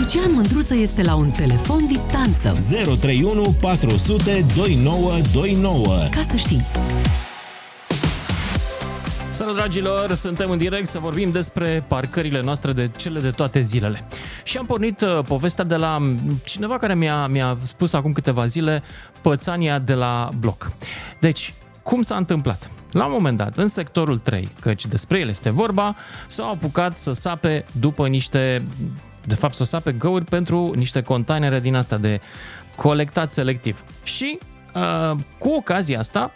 Lucian Mândruță este la un telefon distanță. 031 400 2929. Ca să știi. Salut dragilor, suntem în direct să vorbim despre parcările noastre de cele de toate zilele. Și am pornit uh, povestea de la cineva care mi-a, mi-a spus acum câteva zile pățania de la bloc. Deci, cum s-a întâmplat? La un moment dat, în sectorul 3, căci despre el este vorba, s-au apucat să sape după niște, de fapt să sape găuri pentru niște containere din asta de colectat selectiv. Și uh, cu ocazia asta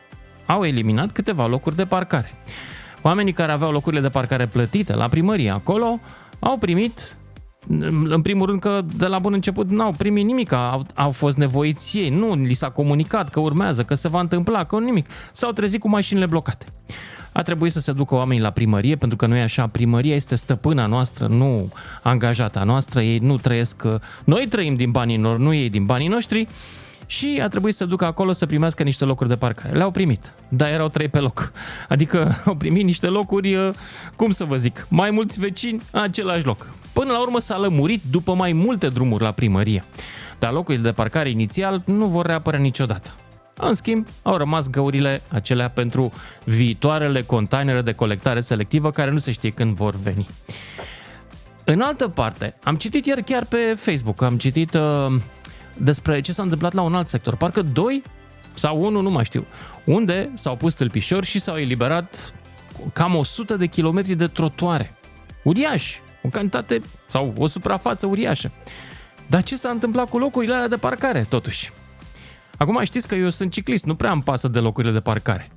au eliminat câteva locuri de parcare. Oamenii care aveau locurile de parcare plătite la primărie acolo au primit în primul rând că de la bun început n-au primit nimic, au, au fost nevoiți ei, nu li s-a comunicat că urmează, că se va întâmpla, că nimic. S-au trezit cu mașinile blocate. A trebuit să se ducă oamenii la primărie, pentru că nu e așa, primăria este stăpâna noastră, nu angajata noastră, ei nu trăiesc, noi trăim din banii lor, nu ei din banii noștri, și a trebuit să ducă acolo să primească niște locuri de parcare. Le-au primit, dar erau trei pe loc. Adică au primit niște locuri, uh, cum să vă zic, mai mulți vecini, același loc. Până la urmă s-a lămurit după mai multe drumuri la primărie. Dar locurile de parcare inițial nu vor reapărea niciodată. În schimb, au rămas găurile acelea pentru viitoarele containere de colectare selectivă care nu se știe când vor veni. În altă parte, am citit ieri chiar pe Facebook, am citit uh, despre ce s-a întâmplat la un alt sector. Parcă doi sau unul, nu mai știu, unde s-au pus tâlpișori și s-au eliberat cam 100 de kilometri de trotuare. Uriaș, o cantitate sau o suprafață uriașă. Dar ce s-a întâmplat cu locurile alea de parcare, totuși? Acum știți că eu sunt ciclist, nu prea îmi pasă de locurile de parcare.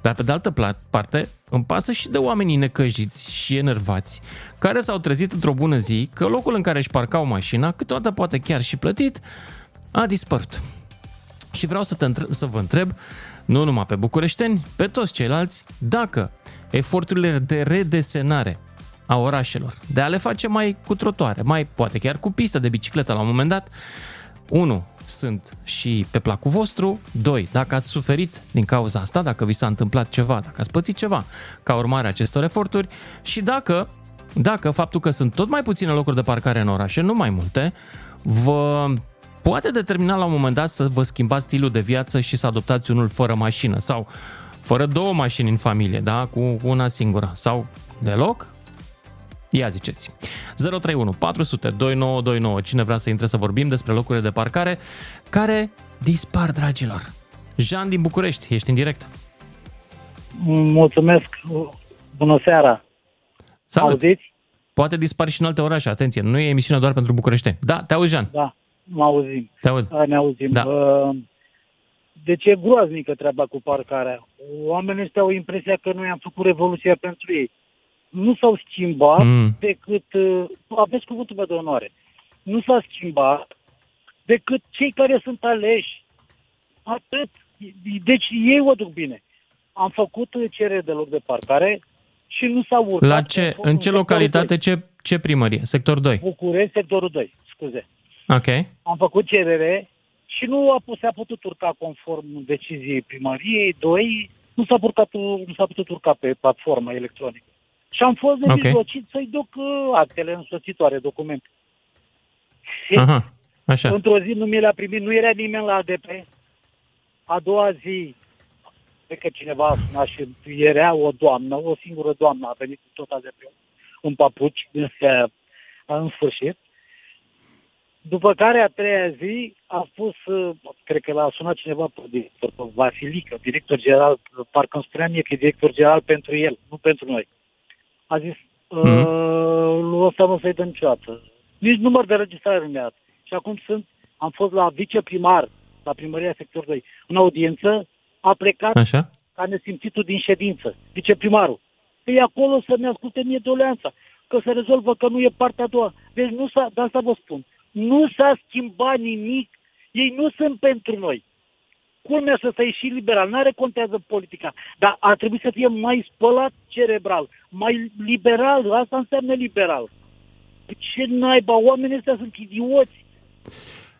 Dar pe de altă parte, îmi pasă și de oamenii necăjiți și enervați, care s-au trezit într-o bună zi că locul în care își parcau mașina, câteodată poate chiar și plătit, a dispărut. Și vreau să, te întreb, să vă întreb, nu numai pe bucureșteni, pe toți ceilalți, dacă eforturile de redesenare a orașelor, de a le face mai cu trotoare, mai poate chiar cu pistă de bicicletă la un moment dat, 1. Sunt și pe placul vostru. 2. Dacă ați suferit din cauza asta, dacă vi s-a întâmplat ceva, dacă ați pățit ceva ca urmare a acestor eforturi și dacă, dacă faptul că sunt tot mai puține locuri de parcare în orașe, nu mai multe, vă poate determina la un moment dat să vă schimbați stilul de viață și să adoptați unul fără mașină sau fără două mașini în familie, da, cu una singură sau deloc? Ia ziceți. 031 400 2929. Cine vrea să intre să vorbim despre locurile de parcare care dispar, dragilor. Jean din București, ești în direct. Mulțumesc. Bună seara. Salut. Auziți? Poate dispar și în alte orașe, atenție, nu e emisiunea doar pentru bucureșteni. Da, te auzi, Jean. Da, mă auzim. Te aud. Ne auzim. Da. Deci e groaznică treaba cu parcarea. Oamenii ăștia au impresia că noi am făcut revoluția pentru ei. Nu s-au schimbat mm. decât, uh, aveți cuvântul meu de onoare, nu s-a schimbat decât cei care sunt aleși. Atât. Deci ei o duc bine. Am făcut cerere de loc de parcare și nu s-au urcat. La ce, în ce localitate, ce, ce primărie? Sector 2? București, sectorul 2, scuze. Ok. Am făcut cerere și nu a, s-a putut urca conform deciziei primăriei. Doi, nu s-a, putut, nu s-a putut urca pe platformă electronică. Și am fost nemijlocit okay. să-i duc uh, actele însoțitoare, documente. Aha, așa. Într-o zi nu mi le-a primit, nu era nimeni la ADP. A doua zi, cred că cineva a sunat și era o doamnă, o singură doamnă a venit cu tot ADP-ul, un papuci, în sfârșit. După care, a treia zi, a spus, uh, cred că l-a sunat cineva pe director, pe Vasilică, director general, parcă îmi spunea mie că e director general pentru el, nu pentru noi. A zis, mm-hmm. uh, ăsta nu să-i dă niciodată. Nici număr de registrare nu mi-a Și acum sunt, am fost la viceprimar, la primăria sector 2, în audiență, a plecat Așa? ca nesimțitul din ședință, viceprimarul. Păi acolo să-mi asculte mie doleanța, că se rezolvă că nu e partea a doua. Deci nu s-a, de asta vă spun, nu s-a schimbat nimic, ei nu sunt pentru noi. Culmea să stai și liberal, nu are contează politica, dar ar trebui să fie mai spălat cerebral, mai liberal, asta înseamnă liberal. Ce naiba, oamenii ăștia sunt idioți.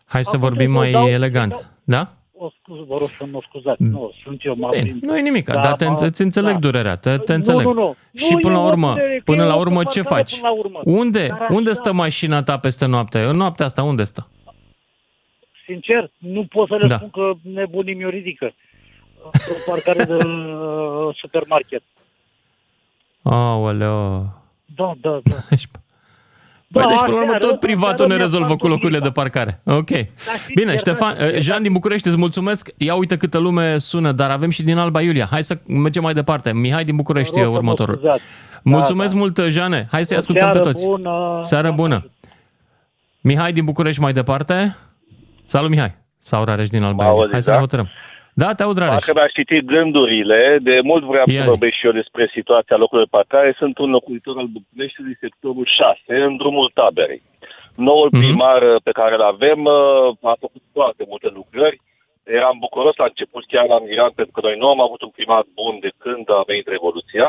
Hai să Acum vorbim mai elegant, da? O scuz, vă rog să mă scuzați. Nu, sunt eu, mă Bine, prind. nu e nimic, Da, dar te, mă- îți înțeleg da. durerea, te, te Nu, înțeleg. nu, nu. Și Nu, până e la o urmă, durere, că până e la o urmă ce parcare faci? până la urmă. Unde, Dar unde așa- stă mașina ta peste noapte? În noaptea asta, unde stă? Sincer, nu pot să le Da. spun că nebunii mi-o ridică. O parcare de uh, supermarket. Aoleo. Da, da, da. Păi Da, deci, până la urmă, aseară- tot privatul aseară ne mi-a rezolvă spart cu locurile de oglinda. parcare. Ok. și Bine, iertați- Ștefan, iertați. Jean din București, îți mulțumesc. Ia uite câtă lume sună, dar avem și din Alba Iulia. Hai să mergem mai departe. Mihai din București Vă e rog să mă următorul. scuzați. Mulțumesc Da, mult, Jane. Hai să-i O ascultăm pe seară toți. bună. Seară bună. Mihai din București mai departe. Salut, Mihai. Sau Rareș din Alba Mă Iulia. auzi, Hai să da? ne hotărâm. Da, te aud, Rareș. Dacă mi-aș citi gândurile, de mult vreau Ia să zi. vorbesc și eu despre situația locurilor de parcare. Sunt un locuitor al București din sectorul 6, în drumul taberei. Noul Mhm. primar uh, pe care îl avem uh, a făcut foarte multe lucrări. Eram bucuros la început, chiar l-am mirat, pentru că noi nu am avut un primar bun de când a venit Revoluția.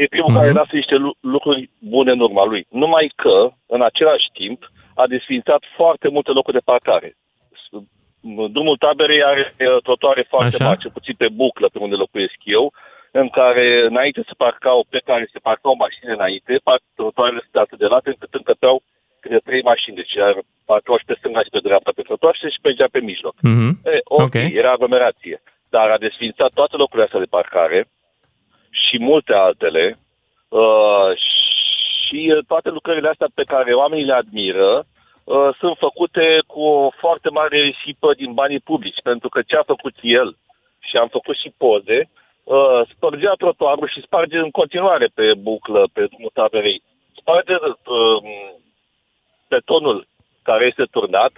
E primul Mhm. care lasă niște lu- lucruri bune în urma lui. Numai că, în același timp, a desfințat foarte multe locuri de parcare. S- Drumul taberei are uh, trotuare foarte Așa. mari, cel puțin pe buclă, pe unde locuiesc eu, în care înainte se parcau, pe care se parcau mașini înainte, par- trotuarele sunt atât de late încât încăpeau câte trei mașini, deci ar parcau și pe stânga și pe dreapta pe trotuar și și mergea pe mijloc. Mhm. E, ok, Ok. era aglomerație. Dar a desfințat toate locurile astea de parcare și multe altele uh, și uh, toate lucrările astea pe care oamenii le admiră uh, sunt făcute cu o foarte mare risipă din banii publici, pentru că ce a făcut el și am făcut și poze, uh, spărgea trotuarul și sparge în continuare pe buclă, pe drumul taberei. Sparge uh, betonul care este turnat,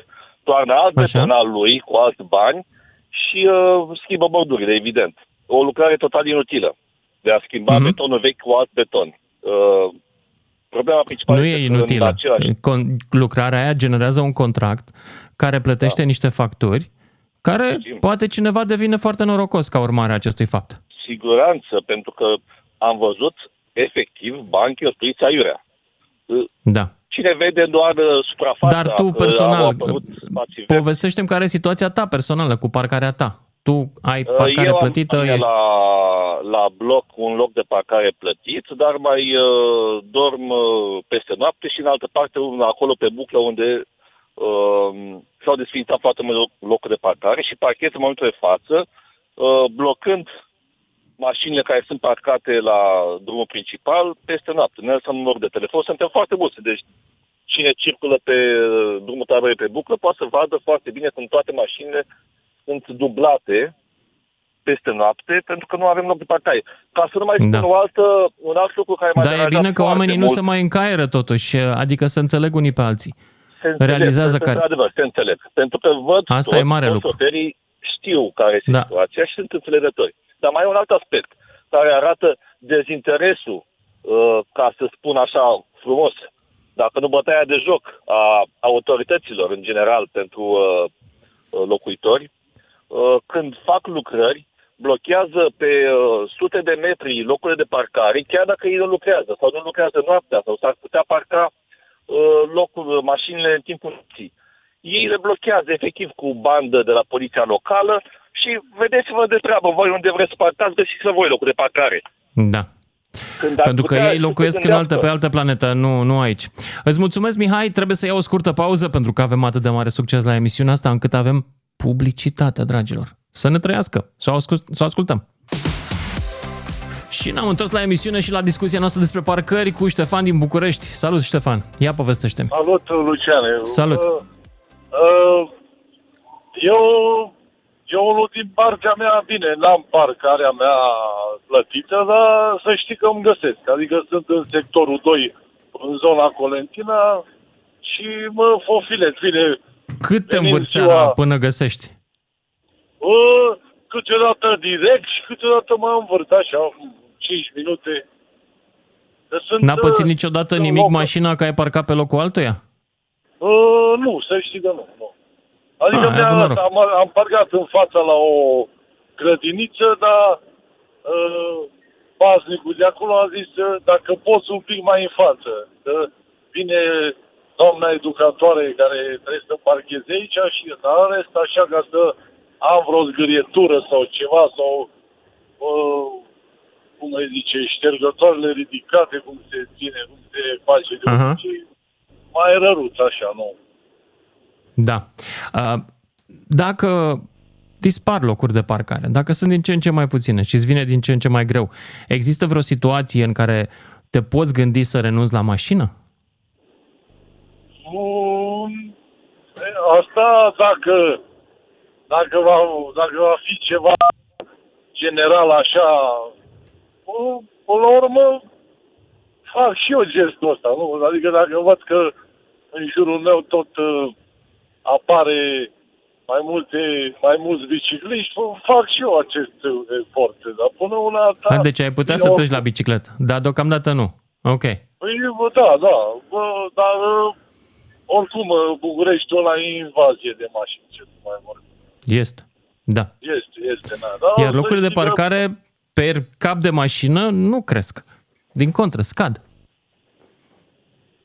toarnă alt Așa. beton al lui cu alți bani și uh, schimbă bordurile, evident. O lucrare total inutilă de a schimba Mhm. betonul vechi cu alt beton. Uh, problema principală Nu este e că în inutilă. același Con- lucrarea aia generează un contract care plătește Da. niște facturi care Știm. poate cineva devine foarte norocos ca urmare a acestui fapt. siguranță, pentru că am văzut efectiv bani cheltuiți aiurea. Uh, Da. Cine vede doar uh, suprafața, Dar tu că au personal, apărut spații verzi, povestește-mi care e situația ta personală cu parcarea ta. Tu ai Uh, parcare Eu am plătită, am ești... la, la bloc un loc de parcare plătit, dar mai uh, dorm uh, peste noapte și în altă parte, un- acolo pe buclă unde uh, s-au desfințat foarte multe loc- locuri de parcare și parchez în momentul de față, uh, blocând mașinile care sunt parcate la drumul principal peste noapte. Ne lăsăm un loc de telefon, suntem foarte mulți, deci cine circulă pe uh, drumul taberei pe buclă poate să vadă foarte bine cum toate mașinile sunt dublate peste noapte, pentru că nu avem loc de parcare. Ca să nu mai spun Da. o altă, un alt lucru care m-a Dar e deranjat bine că foarte oamenii nu mult. se mai încaieră totuși, adică să înțeleg unii pe alții. se înțeleg, realizează pentru care- că, adevăr, se înțeleg. Pentru că văd Asta toți, e mare toți lucru. șoferii știu care este Da. situația și sunt înțelegători. Dar mai e un alt aspect care arată dezinteresul, uh, ca să spun așa frumos, dacă nu bătaia de joc a autorităților în general pentru uh, uh, locuitori, uh, când fac lucrări, blochează pe uh, sute de metri locurile de parcare, chiar dacă ei nu lucrează sau nu lucrează noaptea sau s-ar putea parca uh, locul, mașinile în timpul nopții. Ei le blochează efectiv cu bandă de la poliția locală și vedeți-vă de treabă, voi unde vreți să parcați, găsiți voi locul de parcare. Da. Când ar Pentru că putea ei să se locuiesc în altă, gândească. pe altă planetă, nu, nu aici. Îți mulțumesc, Mihai. Trebuie să iau o scurtă pauză pentru că avem atât de mare succes la emisiunea asta încât avem publicitate, dragilor. Să ne trăiască, să o, ascult, să o ascultăm. Și ne-am întors la emisiune și la discuția noastră despre parcări cu Ștefan din București. Salut, Ștefan! Ia povestește Salut, Luciane. Salut. Uh, uh, eu, eu unul din partea mea, bine, n-am parcarea mea plătită, dar să știi că îmi găsesc. Adică sunt în sectorul 2, în zona Colentina și mă fofilez. Bine, Cât te Venim învârți ziua- seara până găsești? uh, câteodată direct și câteodată mă învârt așa, 5 minute. Că Sunt, N-a pățit uh, niciodată în nimic locul- mașina că ai parcat pe locul altuia? Uh, nu, să știi că nu. nu. Adică Ah, ai mi-a avut arătat, noroc. am, am parcat în fața la o grădiniță, dar uh, paznicul de acolo a zis uh, dacă poți un pic mai în față. Că vine doamna educatoare care trebuie să parcheze aici și în rest așa ca să am vreo zgârietură sau ceva sau uh, cum îi zice, ștergătoarele ridicate, cum se ține, cum se face de Aha. obicei, mai răruț așa, nu? Da. Uh, Dacă dispar locuri de parcare, dacă sunt din ce în ce mai puține și îți vine din ce în ce mai greu, există vreo situație în care te poți gândi să renunți la mașină? Bun. E, Asta dacă, dacă, va, dacă va fi ceva general așa, bă, până la urmă fac și eu gestul ăsta, nu? Adică dacă văd că în jurul meu tot uh, apare mai multe, mai mulți bicicliști, bă, fac și eu acest uh, efort. Dar până una alta... Da, deci ai putea eu- să treci la bicicletă, dar deocamdată nu. Ok. Păi, bă, da, da. Bă, dar uh, oricum uh, Bucureștiul ăla e invazie de mașini, ce să mai vorbim. Este. Da. Este, este, na. Da, Iar să locurile de știi că, parcare per cap de mașină nu cresc. Din contră, scad.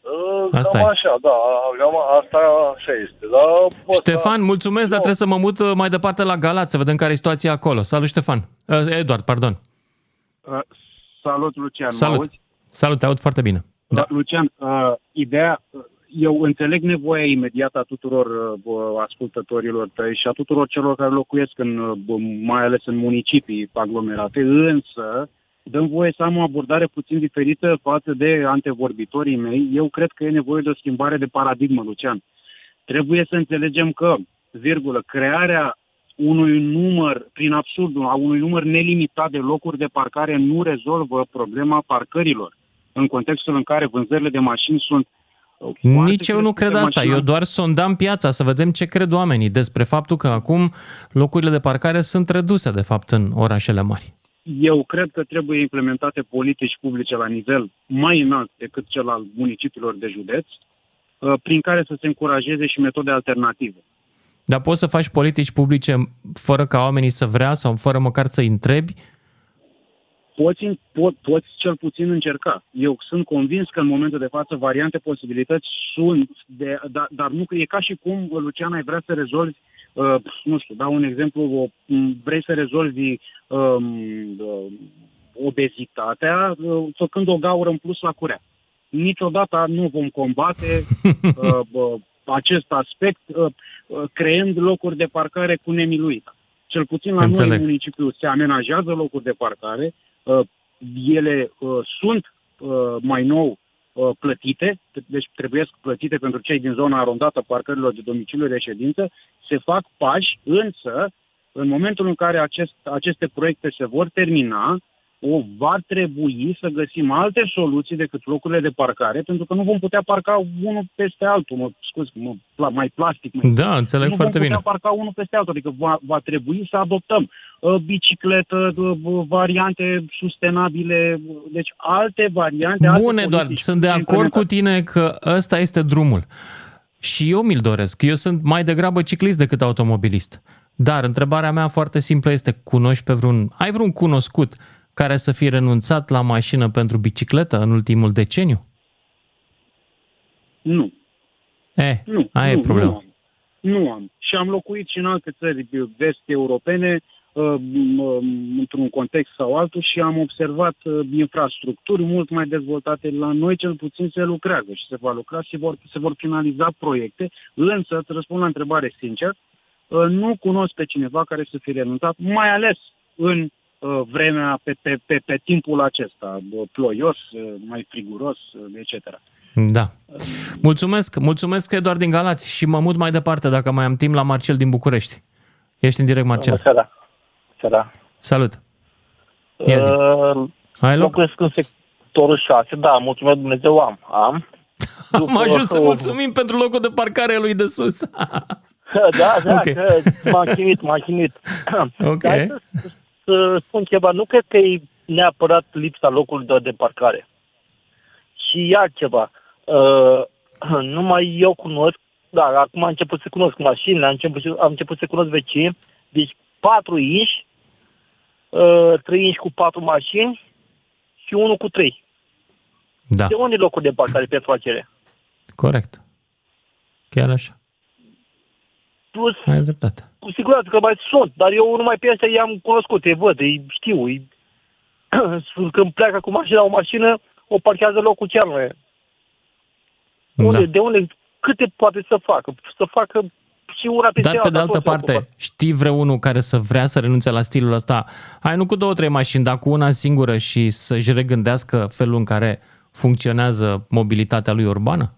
uh, Asta cam e. așa, da, cam asta așa este. Da, bă, Ștefan, da, mulțumesc, dar eu- trebuie să mă mut uh, mai departe la Galați, să vedem care e situația acolo. Salut, Ștefan. Uh, Eduard, pardon. Uh, salut, Lucian. Mă Salut. auzi? Salut, te aud foarte bine. Da. Uh, Lucian, uh, ideea, uh, eu înțeleg nevoia imediată a tuturor uh, ascultătorilor tăi și a tuturor celor care locuiesc în, uh, mai ales în municipii aglomerate, însă dăm voie să am o abordare puțin diferită față de antevorbitorii mei. Eu cred că e nevoie de o schimbare de paradigmă, Lucian. Trebuie să înțelegem că, virgulă, crearea unui număr, prin absurdul, a unui număr nelimitat de locuri de parcare nu rezolvă problema parcărilor în contextul în care vânzările de mașini sunt uh, foarte Nici eu nu crescute, cred asta. mașina- Eu doar sondam piața să vedem ce cred oamenii despre faptul că acum locurile de parcare sunt reduse, de fapt, în orașele mari. Eu cred că trebuie implementate politici publice la nivel mai înalt decât cel al municipiilor de județ, uh, prin care să se încurajeze și metode alternative. Dar poți să faci politici publice fără ca oamenii să vrea sau fără măcar să întrebi? Poți, po, poți cel puțin încerca. Eu sunt convins că în momentul de față variante, posibilități sunt, de, dar, dar nu e ca și cum, Lucian, ai vrea să rezolvi, uh, nu știu, dau un exemplu, o, m, vrei să rezolvi um, uh, obezitatea uh, făcând o gaură în plus la curea. Niciodată nu vom combate uh, uh, acest aspect uh, uh, creând locuri de parcare cu nemiluita. Cel puțin la Înțeleg. noi în municipiu se amenajează locuri de parcare, uh, ele uh, sunt uh, mai nou uh, plătite, deci trebuie plătite pentru cei din zona arondată parcărilor de domiciliu de reședință, se fac pași, însă în momentul în care acest, aceste proiecte se vor termina, o va trebui să găsim alte soluții decât locurile de parcare, pentru că nu vom putea parca unul peste altul, mă scuz, mă, pla, mai plastic, mai Da, înțeleg nu foarte vom bine. putea parca unul peste altul, adică va, va trebui să adoptăm uh, bicicletă, uh, variante sustenabile, uh, deci alte variante. alte Bun, Eduard, politici sunt de acord cu implementate. tine că ăsta este drumul. Și eu mi-l doresc. Eu sunt mai degrabă ciclist decât automobilist. Dar întrebarea mea foarte simplă este, cunoști pe vreun... Ai vreun cunoscut care să fie renunțat la mașină pentru bicicletă în ultimul deceniu? Nu, Eh, nu. aia nu, e problema. Nu am. Nu am. Și am locuit și în alte țări vest-europene, uh, m- într-un context sau altul și am observat uh, infrastructuri mult mai dezvoltate. La noi cel puțin se lucrează și se va lucra și vor, se vor finaliza proiecte, însă, să răspund la întrebare sincer, uh, nu cunosc pe cineva care să fi renunțat, mai ales în uh, vremea, pe, pe, pe, pe timpul acesta, uh, ploios, uh, mai friguros, uh, etc. Da. Mulțumesc, mulțumesc Eduard din Galați și mă mut mai departe dacă mai am timp la Marcel din București. Ești în direct, Bună Marcel. seara. Seara. Salut. Ia zi. Uh, Ai loc? locuiesc în sectorul 6, da, mulțumesc Dumnezeu am. Am. Am ajuns să mulțumim pentru locul de parcare lui de sus. Da, da, Ok. okay. că m-am chinuit, m-am chinuit. Ok. Dar să, să spun ceva, nu cred că e neapărat lipsa locului de, de parcare. Și ia ceva. Uh, numai eu cunosc, da, acum am început să cunosc mașinile, am început, am început să cunosc vecini, deci patru inși, uh, trei inși cu patru mașini și unul cu trei. Da, De unde e locul de parcare pentru acele? corect. Chiar așa. Plus, Ai dreptate. cu siguranță că mai sunt, dar eu numai pe astea i-am cunoscut, îi văd, îi știu, îi... când pleacă cu mașina o mașină, o parchează locul cel mai... Unde, Da. De unde, câte poate să facă? Să facă și una pe Dar pe cealaltă, de altă tot se parte, ocupă. știi vreunul care să vrea să renunțe la stilul ăsta? Hai nu cu două, trei mașini, dar cu una singură și să-și regândească felul în care funcționează mobilitatea lui urbană?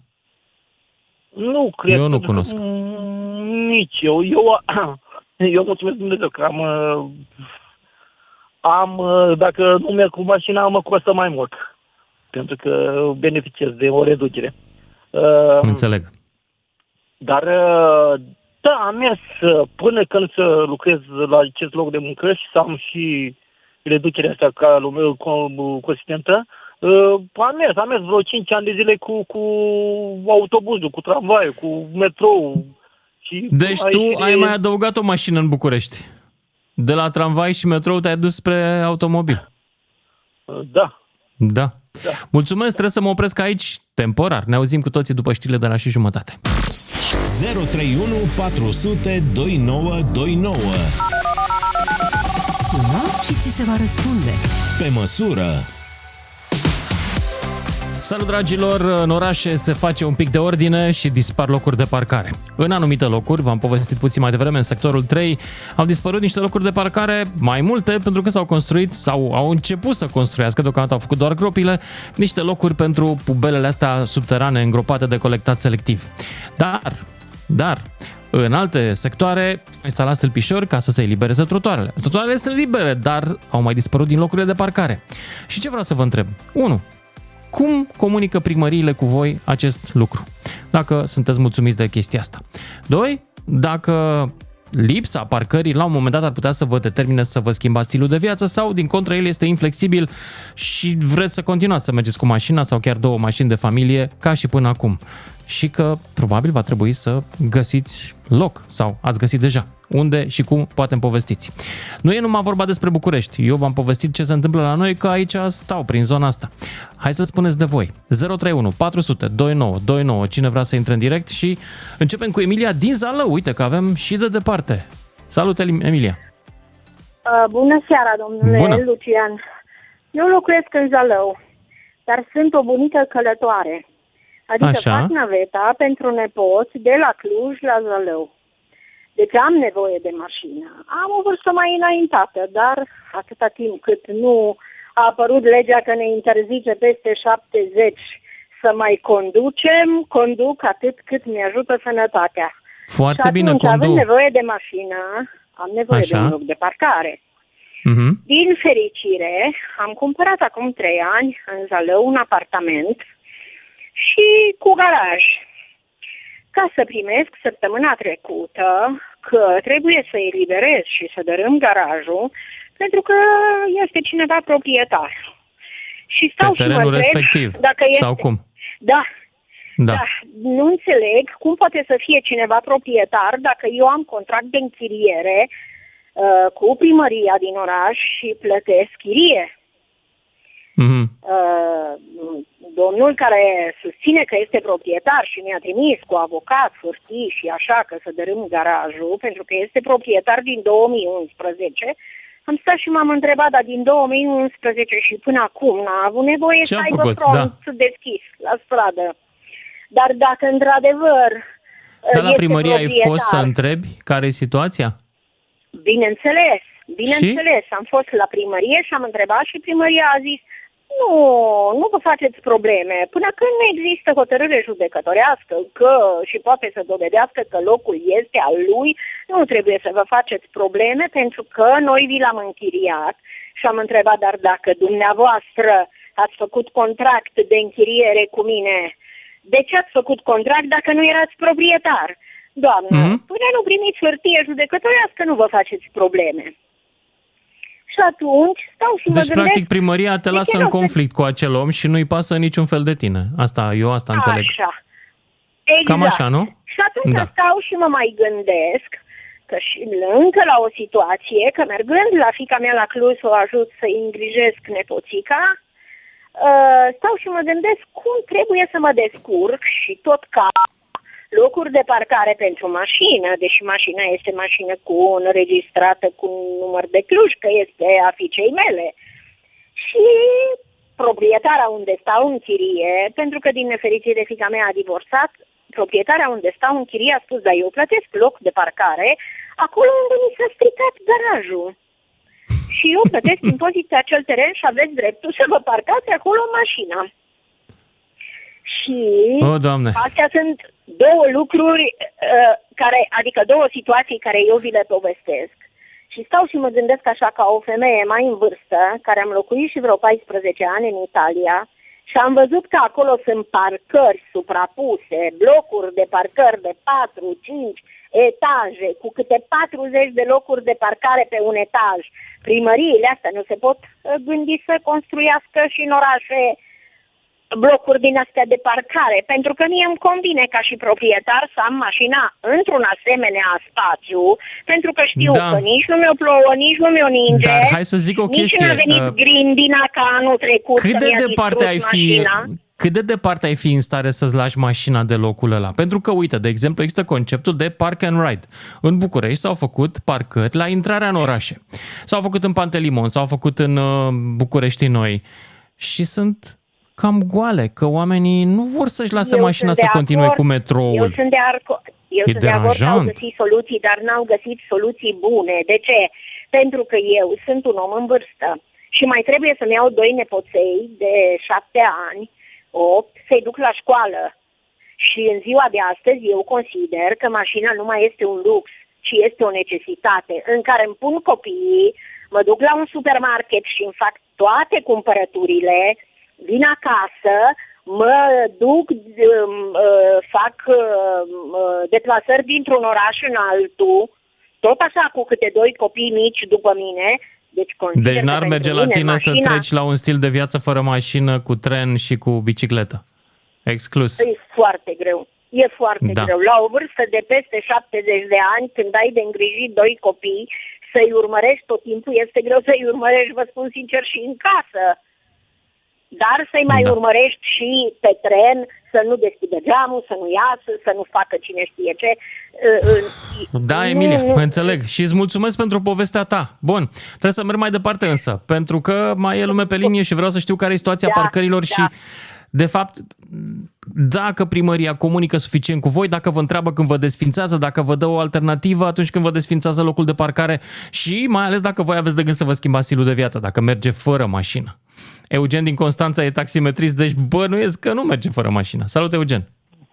Nu cred. Eu nu pentru că, cunosc. mm, Nici eu. Eu, eu mulțumesc Dumnezeu că am, uh, am, uh, dacă nu merg cu mașina, mă costă mai mult. Pentru că beneficiez de o reducere. Uh, Înțeleg. Dar, uh, da, am mers uh, până când să lucrez la acest loc de muncă și să am și reducerea asta ca lume co- consistentă. Uh, am mers, am mers vreo 5 ani de zile cu, cu autobuzul, cu tramvaiul, cu metrou. Și Deci aici tu e- ai mai adăugat o mașină în București. De la tramvai și metrou te-ai dus spre automobil. Uh, Da. Da. Mulțumesc, trebuie să mă opresc aici temporar. Ne auzim cu toții după știrile de la și jumătate. 031 400 2929. Sună și ți se va răspunde. Pe măsură. Salut dragilor, în orașe se face un pic de ordine și dispar locuri de parcare. În anumite locuri, v-am povestit puțin mai devreme, în sectorul 3, au dispărut niște locuri de parcare, mai multe, pentru că s-au construit sau au început să construiască, deocamdată au făcut doar gropile, niște locuri pentru pubelele astea subterane îngropate de colectat selectiv. Dar, dar, în alte sectoare, au instalat stâlpișori ca să se elibereze trotuarele. Trotuarele sunt libere, dar au mai dispărut din locurile de parcare. Și ce vreau să vă întreb? 1. Cum comunică primăriile cu voi acest lucru? Dacă sunteți mulțumiți de chestia asta. 2. Dacă lipsa parcării la un moment dat ar putea să vă determine să vă schimbați stilul de viață sau din contră el este inflexibil și vreți să continuați să mergeți cu mașina sau chiar două mașini de familie ca și până acum. Și că probabil va trebui să găsiți loc sau ați găsit deja. Unde și cum poate îmi povestiți. Nu e numai vorba despre București. Eu v-am povestit ce se întâmplă la noi, că aici stau prin zona asta. Hai să spuneți de voi. 031 400 29 29. Cine vrea să intre în direct și începem cu Emilia din Zalău. Uite că avem și de departe. Salut, Eli- Emilia. Uh, bună seara, domnule Bună. Lucian. Eu locuiesc în Zalău, dar sunt o bunică călătoare. Adică Așa. fac naveta pentru nepoți de la Cluj la Zalău. Deci am nevoie de mașină. Am o vârstă mai înaintată, dar atâta timp cât nu a apărut legea că ne interzice peste 70 să mai conducem, conduc atât cât mi-ajută sănătatea. Foarte și bine atunci, având conduc. nevoie de mașină, am nevoie de Așa. un loc de parcare. Mhm. Din fericire, am cumpărat acum trei ani în Zalău un apartament și cu garaj. Ca să primesc săptămâna trecută că trebuie să eliberez și să dărâm garajul pentru că este cineva proprietar. Și Pe stau și mă terenul întreb respectiv. dacă este... Sau cum? Da, Da. da, nu înțeleg cum poate să fie cineva proprietar dacă eu am contract de închiriere uh, cu primăria din oraș și plătesc chirie. Mhm. Uh, domnul care susține că este proprietar și mi-a trimis cu avocat, hârtii și așa că să dărâm garajul, pentru că este proprietar din 2011, am stat și m-am întrebat, dar din 2011 și până acum n-a avut nevoie Ce să a aibă făcut? front deschis la stradă. Dar dacă într-adevăr Dar la este primărie ai fost să proprietar- întrebi care e situația? Bineînțeles, bineînțeles. Am fost la primărie și am întrebat și primăria a zis nu, nu vă faceți probleme. Până când nu există hotărâre judecătorească că și poate să dovedească că locul este al lui, nu trebuie să vă faceți probleme pentru că noi vi l-am închiriat și am întrebat, dar dacă dumneavoastră ați făcut contract de închiriere cu mine, de ce ați făcut contract dacă nu erați proprietar? Doamnă, Mhm. mm-hmm. până nu primiți hârtie judecătorească, nu vă faceți probleme. Și atunci stau și mă Deci, gândesc... practic, primăria te de lasă ce în nu se- conflict cu acel om și nu-i pasă niciun fel de tine. Asta, eu asta înțeleg. Așa. Exact. Cam așa, nu? Și atunci Da. da. stau și mă mai gândesc că și încă la o situație, că mergând la fica mea la Cluj să o ajut să îngrijesc nepoțica, uh, stau și mă gândesc cum trebuie să mă descurc și tot ca locuri de parcare pentru mașină, deși mașina este mașină cu înregistrată cu un număr de cluj, că este a fiicei mele. Și proprietara unde stau în chirie, pentru că din nefericire fica mea a divorțat, proprietarea unde stau în chirie a spus, da, eu plătesc loc de parcare acolo unde mi s-a stricat garajul. Și eu plătesc impozit pe acel teren și aveți dreptul să vă parcați acolo mașina. Și O, Doamne. astea sunt două lucruri uh, care, adică două situații care eu vi le povestesc. Și stau și mă gândesc așa ca o femeie mai în vârstă, care am locuit și vreo 14 ani în Italia, și am văzut că acolo sunt parcări suprapuse, blocuri de parcări de 4, 5 etaje, cu câte 40 de locuri de parcare pe un etaj. Primăriile astea nu se pot uh, gândi să construiască și în orașe blocuri din astea de parcare, pentru că mie îmi convine ca și proprietar să am mașina într-un asemenea spațiu, pentru că știu Da. că nici nu mi-o plouă, nici nu mi-o ninge, Dar hai să zic o nici chestie, nu a venit uh, grindina ca anul trecut Cât să de mi-a departe ai distrus fi mașina. cât de departe ai fi în stare să-ți lași mașina de locul ăla? Pentru că, uite, de exemplu, există conceptul de park and ride. În București s-au făcut parcări la intrarea în orașe. S-au făcut în Pantelimon, s-au făcut în uh, București Noi și sunt cam goale, că oamenii nu vor să-și lase Eu mașina sunt să de continue acord. cu metroul. Eu sunt de, arco- eu E sunt de acord că au deranjant. găsit soluții, dar n-au găsit soluții bune. De ce? Pentru că eu sunt un om în vârstă și mai trebuie să-mi iau doi nepoței de șapte ani, opt, să-i duc la școală. Și în ziua de astăzi eu consider că mașina nu mai este un lux, ci este o necesitate în care îmi pun copiii, mă duc la un supermarket și îmi fac toate cumpărăturile, vin acasă, mă duc, um, uh, fac um, uh, deplasări dintr-un oraș în altul, tot așa cu câte doi copii mici după mine. Deci, consider Deci că n-ar pentru merge la mine tine să mașina treci la un stil de viață fără mașină, cu tren și cu bicicletă. Exclus. E foarte greu. E foarte Da. greu. La o vârstă de peste 70 de ani, când ai de îngrijit doi copii, să-i urmărești tot timpul, este greu să-i urmărești, vă spun sincer, și în casă. Dar să-i mai Da. urmărești și pe tren, să nu deschidă geamul, să nu iasă, să nu facă cine știe ce. Uh, Da, nu- Emilia, nu- înțeleg și îți mulțumesc pentru povestea ta. Bun, trebuie să merg mai departe însă, pentru că mai e lume pe linie și vreau să știu care e situația Da, parcărilor da. și, de fapt, dacă primăria comunică suficient cu voi, dacă vă întreabă când vă desfințează, dacă vă dă o alternativă atunci când vă desfințează locul de parcare și mai ales dacă voi aveți de gând să vă schimbați stilul de viață, dacă merge fără mașină. Eugen din Constanța e taximetrist, deci bănuiesc că nu merge fără mașină. Salut, Eugen!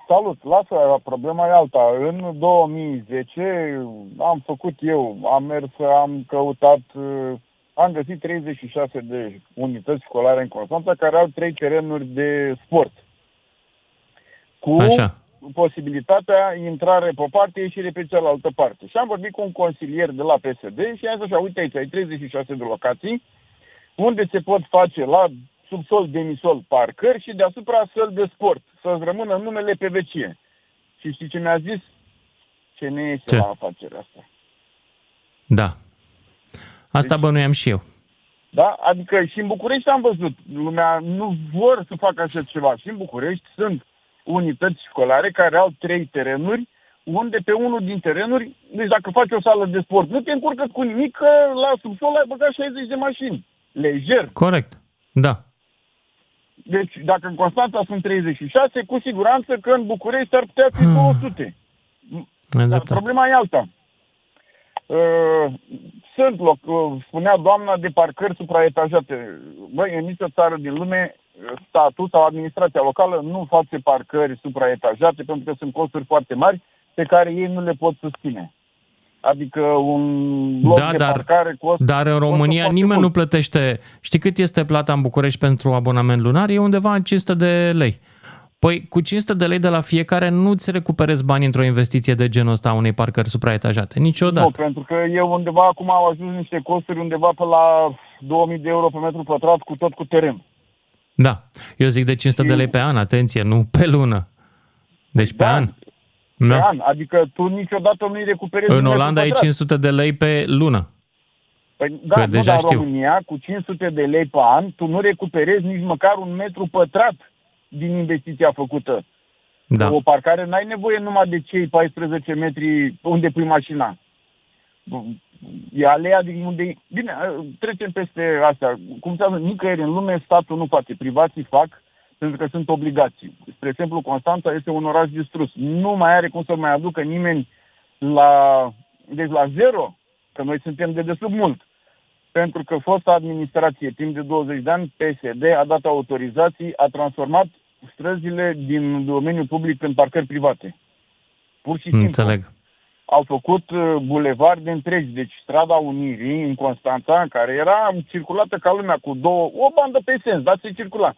Salut, lasă, problema e alta. În 2010 am făcut eu, am mers, am căutat, uh, am găsit 36 de unități școlare în Constanța care au trei terenuri de sport. Cu Așa. posibilitatea intrare pe o parte, ieșire pe cealaltă parte. Și am vorbit cu un consilier de la PSD și am zis așa, uite aici, ai 36 de locații, unde se pot face la subsol, demisol, parcări și deasupra săl de sport, să-ți rămână numele pe vecie. Și știi ce mi-a zis? Ce ne iese Ce? la afacerea asta. Da. Asta bănuiam și eu. Da? Adică și în București am văzut, lumea nu vor să facă așa ceva. Și în București sunt unități școlare care au trei terenuri, unde pe unul din terenuri, deci dacă faci o sală de sport, nu te încurcă cu nimic, că la subsol ai băgat 60 de mașini. Lejer. Corect. Da. Deci dacă în Constanța sunt 36, cu siguranță că în București ar putea fi 200. Ai Dar dreptate. problema e alta. Uh, sunt loc, uh, spunea doamna, de parcări supraetajate. Băi, în nicio țară din lume, uh, statul sau administrația locală nu face parcări supraetajate pentru că sunt costuri foarte mari pe care ei nu le pot susține. Adică un loc Da, de dar- parcare costă... Dar în România foarte nimeni nu mult. plătește. Știi cât este plata în București pentru abonament lunar? E undeva în 500 de lei. Păi cu 500 de lei de la fiecare nu-ți recuperezi bani într-o investiție de genul ăsta a unei parcări supraetajate. Niciodată. Nu, pentru că eu undeva acum au ajuns niște costuri undeva pe la 2000 de euro pe metru pătrat cu tot cu teren. Da. Eu zic de 500 de lei pe an, atenție, nu pe lună. Deci pe Da. an. Pe Da. an. Adică tu niciodată nu-i recuperezi În un metru Olanda e pătrat. 500 de lei pe lună. Păi, da, Că nu, deja dar știu. în România, cu 500 de lei pe an, tu nu recuperezi nici măcar un metru pătrat din investiția făcută. Da. O parcare n-ai nevoie numai de cei 14 metri unde pui mașina. E alea din unde... Bine, trecem peste asta. Cum să nicăieri în lume statul nu face, privații fac pentru că sunt obligații. Spre exemplu, Constanța este un oraș distrus. Nu mai are cum să mai aducă nimeni la, deci la zero, că noi suntem de desubt mult. Pentru că fosta administrație, timp de 20 de ani, PSD a dat autorizații, a transformat străzile din domeniul public în parcări private. Pur și simplu. Înțeleg. Au făcut uh, bulevarde întregi, deci strada Unirii în Constanța, care era circulată ca lumea cu două, o bandă pe sens, dar se circula.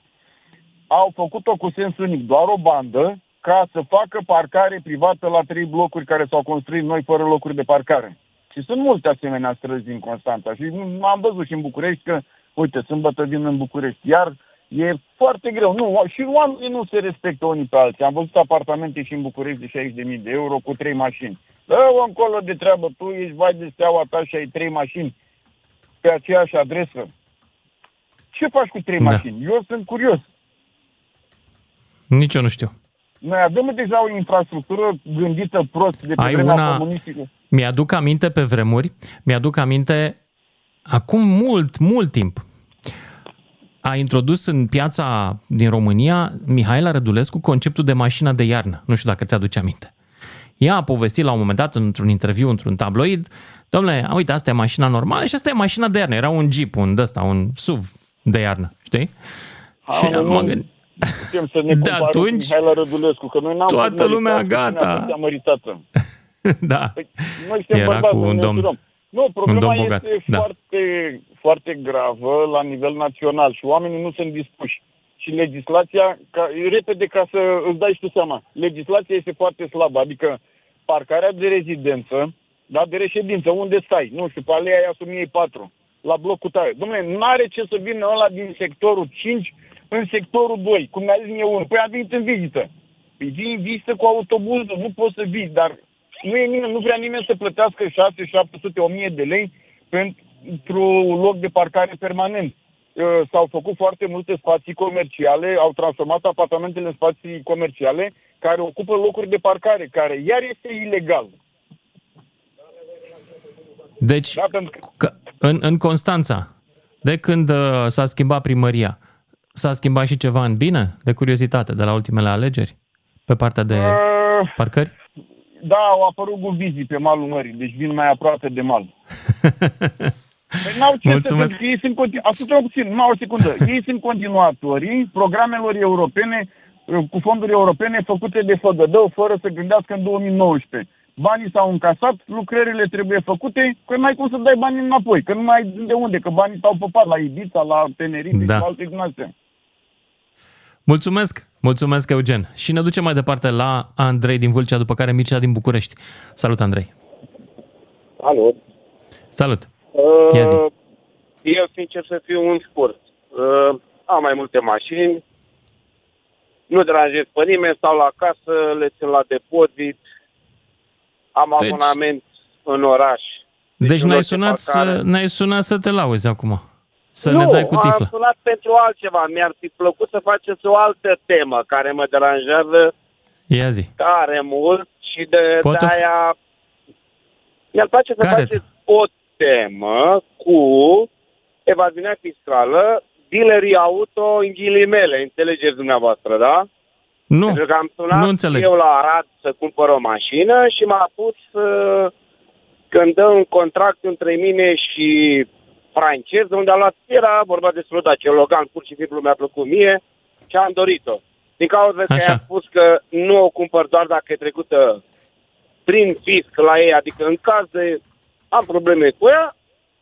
Au făcut-o cu sens unic, doar o bandă, ca să facă parcare privată la trei blocuri care s-au construit noi fără locuri de parcare. Și sunt multe asemenea străzi din Constanța. Și am văzut și în București că, uite, sâmbătă vin în București, iar e foarte greu. Nu, și oamenii nu se respectă unii pe alții. Am văzut apartamente și în București de 60.000 de euro cu trei mașini. Dă-o încolo de treabă, tu ești vai de steaua ta și ai trei mașini pe aceeași adresă. Ce faci cu trei Da. mașini? Eu sunt curios. Nici eu nu știu. Noi avem deja o infrastructură gândită prost de pe Ai vremea una- comunistică. Mi-aduc aminte pe vremuri, mi-aduc aminte acum mult, mult timp. A introdus în piața din România Mihaela Rădulescu conceptul de mașină de iarnă. Nu știu dacă ți-aduce aminte. Ea a povestit la un moment dat într-un interviu, într-un tabloid, domnule, uite, asta e mașina normală și asta e mașina de iarnă. Era un Jeep, un ăsta, un SUV de iarnă, știi? și Am, mă nu gând... Putem să ne De comparăm atunci, cu Mihaela Rădulescu, că noi n-am toată fost lumea măritați, gata. Noi am măritată. da. Noi suntem Era bărbați, cu noi un ne domn- jurăm. Nu, problema domn bogat, este da. foarte, foarte gravă la nivel național și oamenii nu sunt dispuși. Și legislația, ca, repede ca să îți dai și tu seama, legislația este foarte slabă, adică parcarea de rezidență, da, de reședință, unde stai, nu știu, pe aleea Iasumiei 4, la blocul tare. Dom'le, n-are ce să vină ăla din sectorul 5 în sectorul 2, cum mi-a zis mie unul. Păi a venit în vizită. Păi vii în vizită cu autobuzul, nu poți să vii, dar nu, e nimeni, nu vrea nimeni să plătească 6, 700, 1000 de lei pentru un loc de parcare permanent. Uh, S-au făcut foarte multe spații comerciale, au transformat apartamentele în spații comerciale care ocupă locuri de parcare, care iar este ilegal. Deci, Da, pentru că că în, în Constanța, de când uh, s-a schimbat primăria, s-a schimbat și ceva în bine, de curiozitate, de la ultimele alegeri, pe partea de Uh, parcări? Da, au apărut guvizii pe malul mării, deci vin mai aproape de mal. Păi n-au ce Mulțumesc. să pentru că ei sunt continu... Ascultă puțin, numai o secundă. Ei sunt continuatorii programelor europene uh, cu fonduri europene făcute de făgădău fără să gândească în 2019. Banii s-au încasat, lucrările trebuie făcute, că nu ai cum să dai banii înapoi, că nu mai ai de unde, că banii s-au popat la Ibiza, la Tenerife Da. și la alte din astea. Mulțumesc! Mulțumesc, Eugen. Și ne ducem mai departe la Andrei din Vâlcea, după care Mircea din București. Salut, Andrei! Alo. Salut! Ia zi. Uh, eu, sincer să fiu, un scurt. Uh, am mai multe mașini, nu deranjez pe nimeni, stau la casă, le țin la depozit, am Deci- abonament în oraș. Deci un ne-ai loc de sunat, parcare. să, ne-ai sunat să te lauzi acum. Să nu, ne dai cu am tiflă. sunat pentru altceva. Mi-ar fi plăcut să faceți o altă temă care mă deranjează Ia zi. tare mult și de, Poate de fi- aia mi-ar place să Care faceți o temă cu evaziunea fiscală, dealerii auto în ghilimele, înțelegeți dumneavoastră, da? Nu, Pentru că am sunat nu înțeleg. eu la Arad să cumpăr o mașină și m-a pus uh, când dă un contract între mine și francez, unde a luat, era vorba de Slodacia, Logan, pur și simplu mi-a plăcut mie și am dorit-o. Din cauza că Așa. i-am spus că nu o cumpăr doar dacă e trecută prin fisc la ei, adică în caz de am probleme cu ea,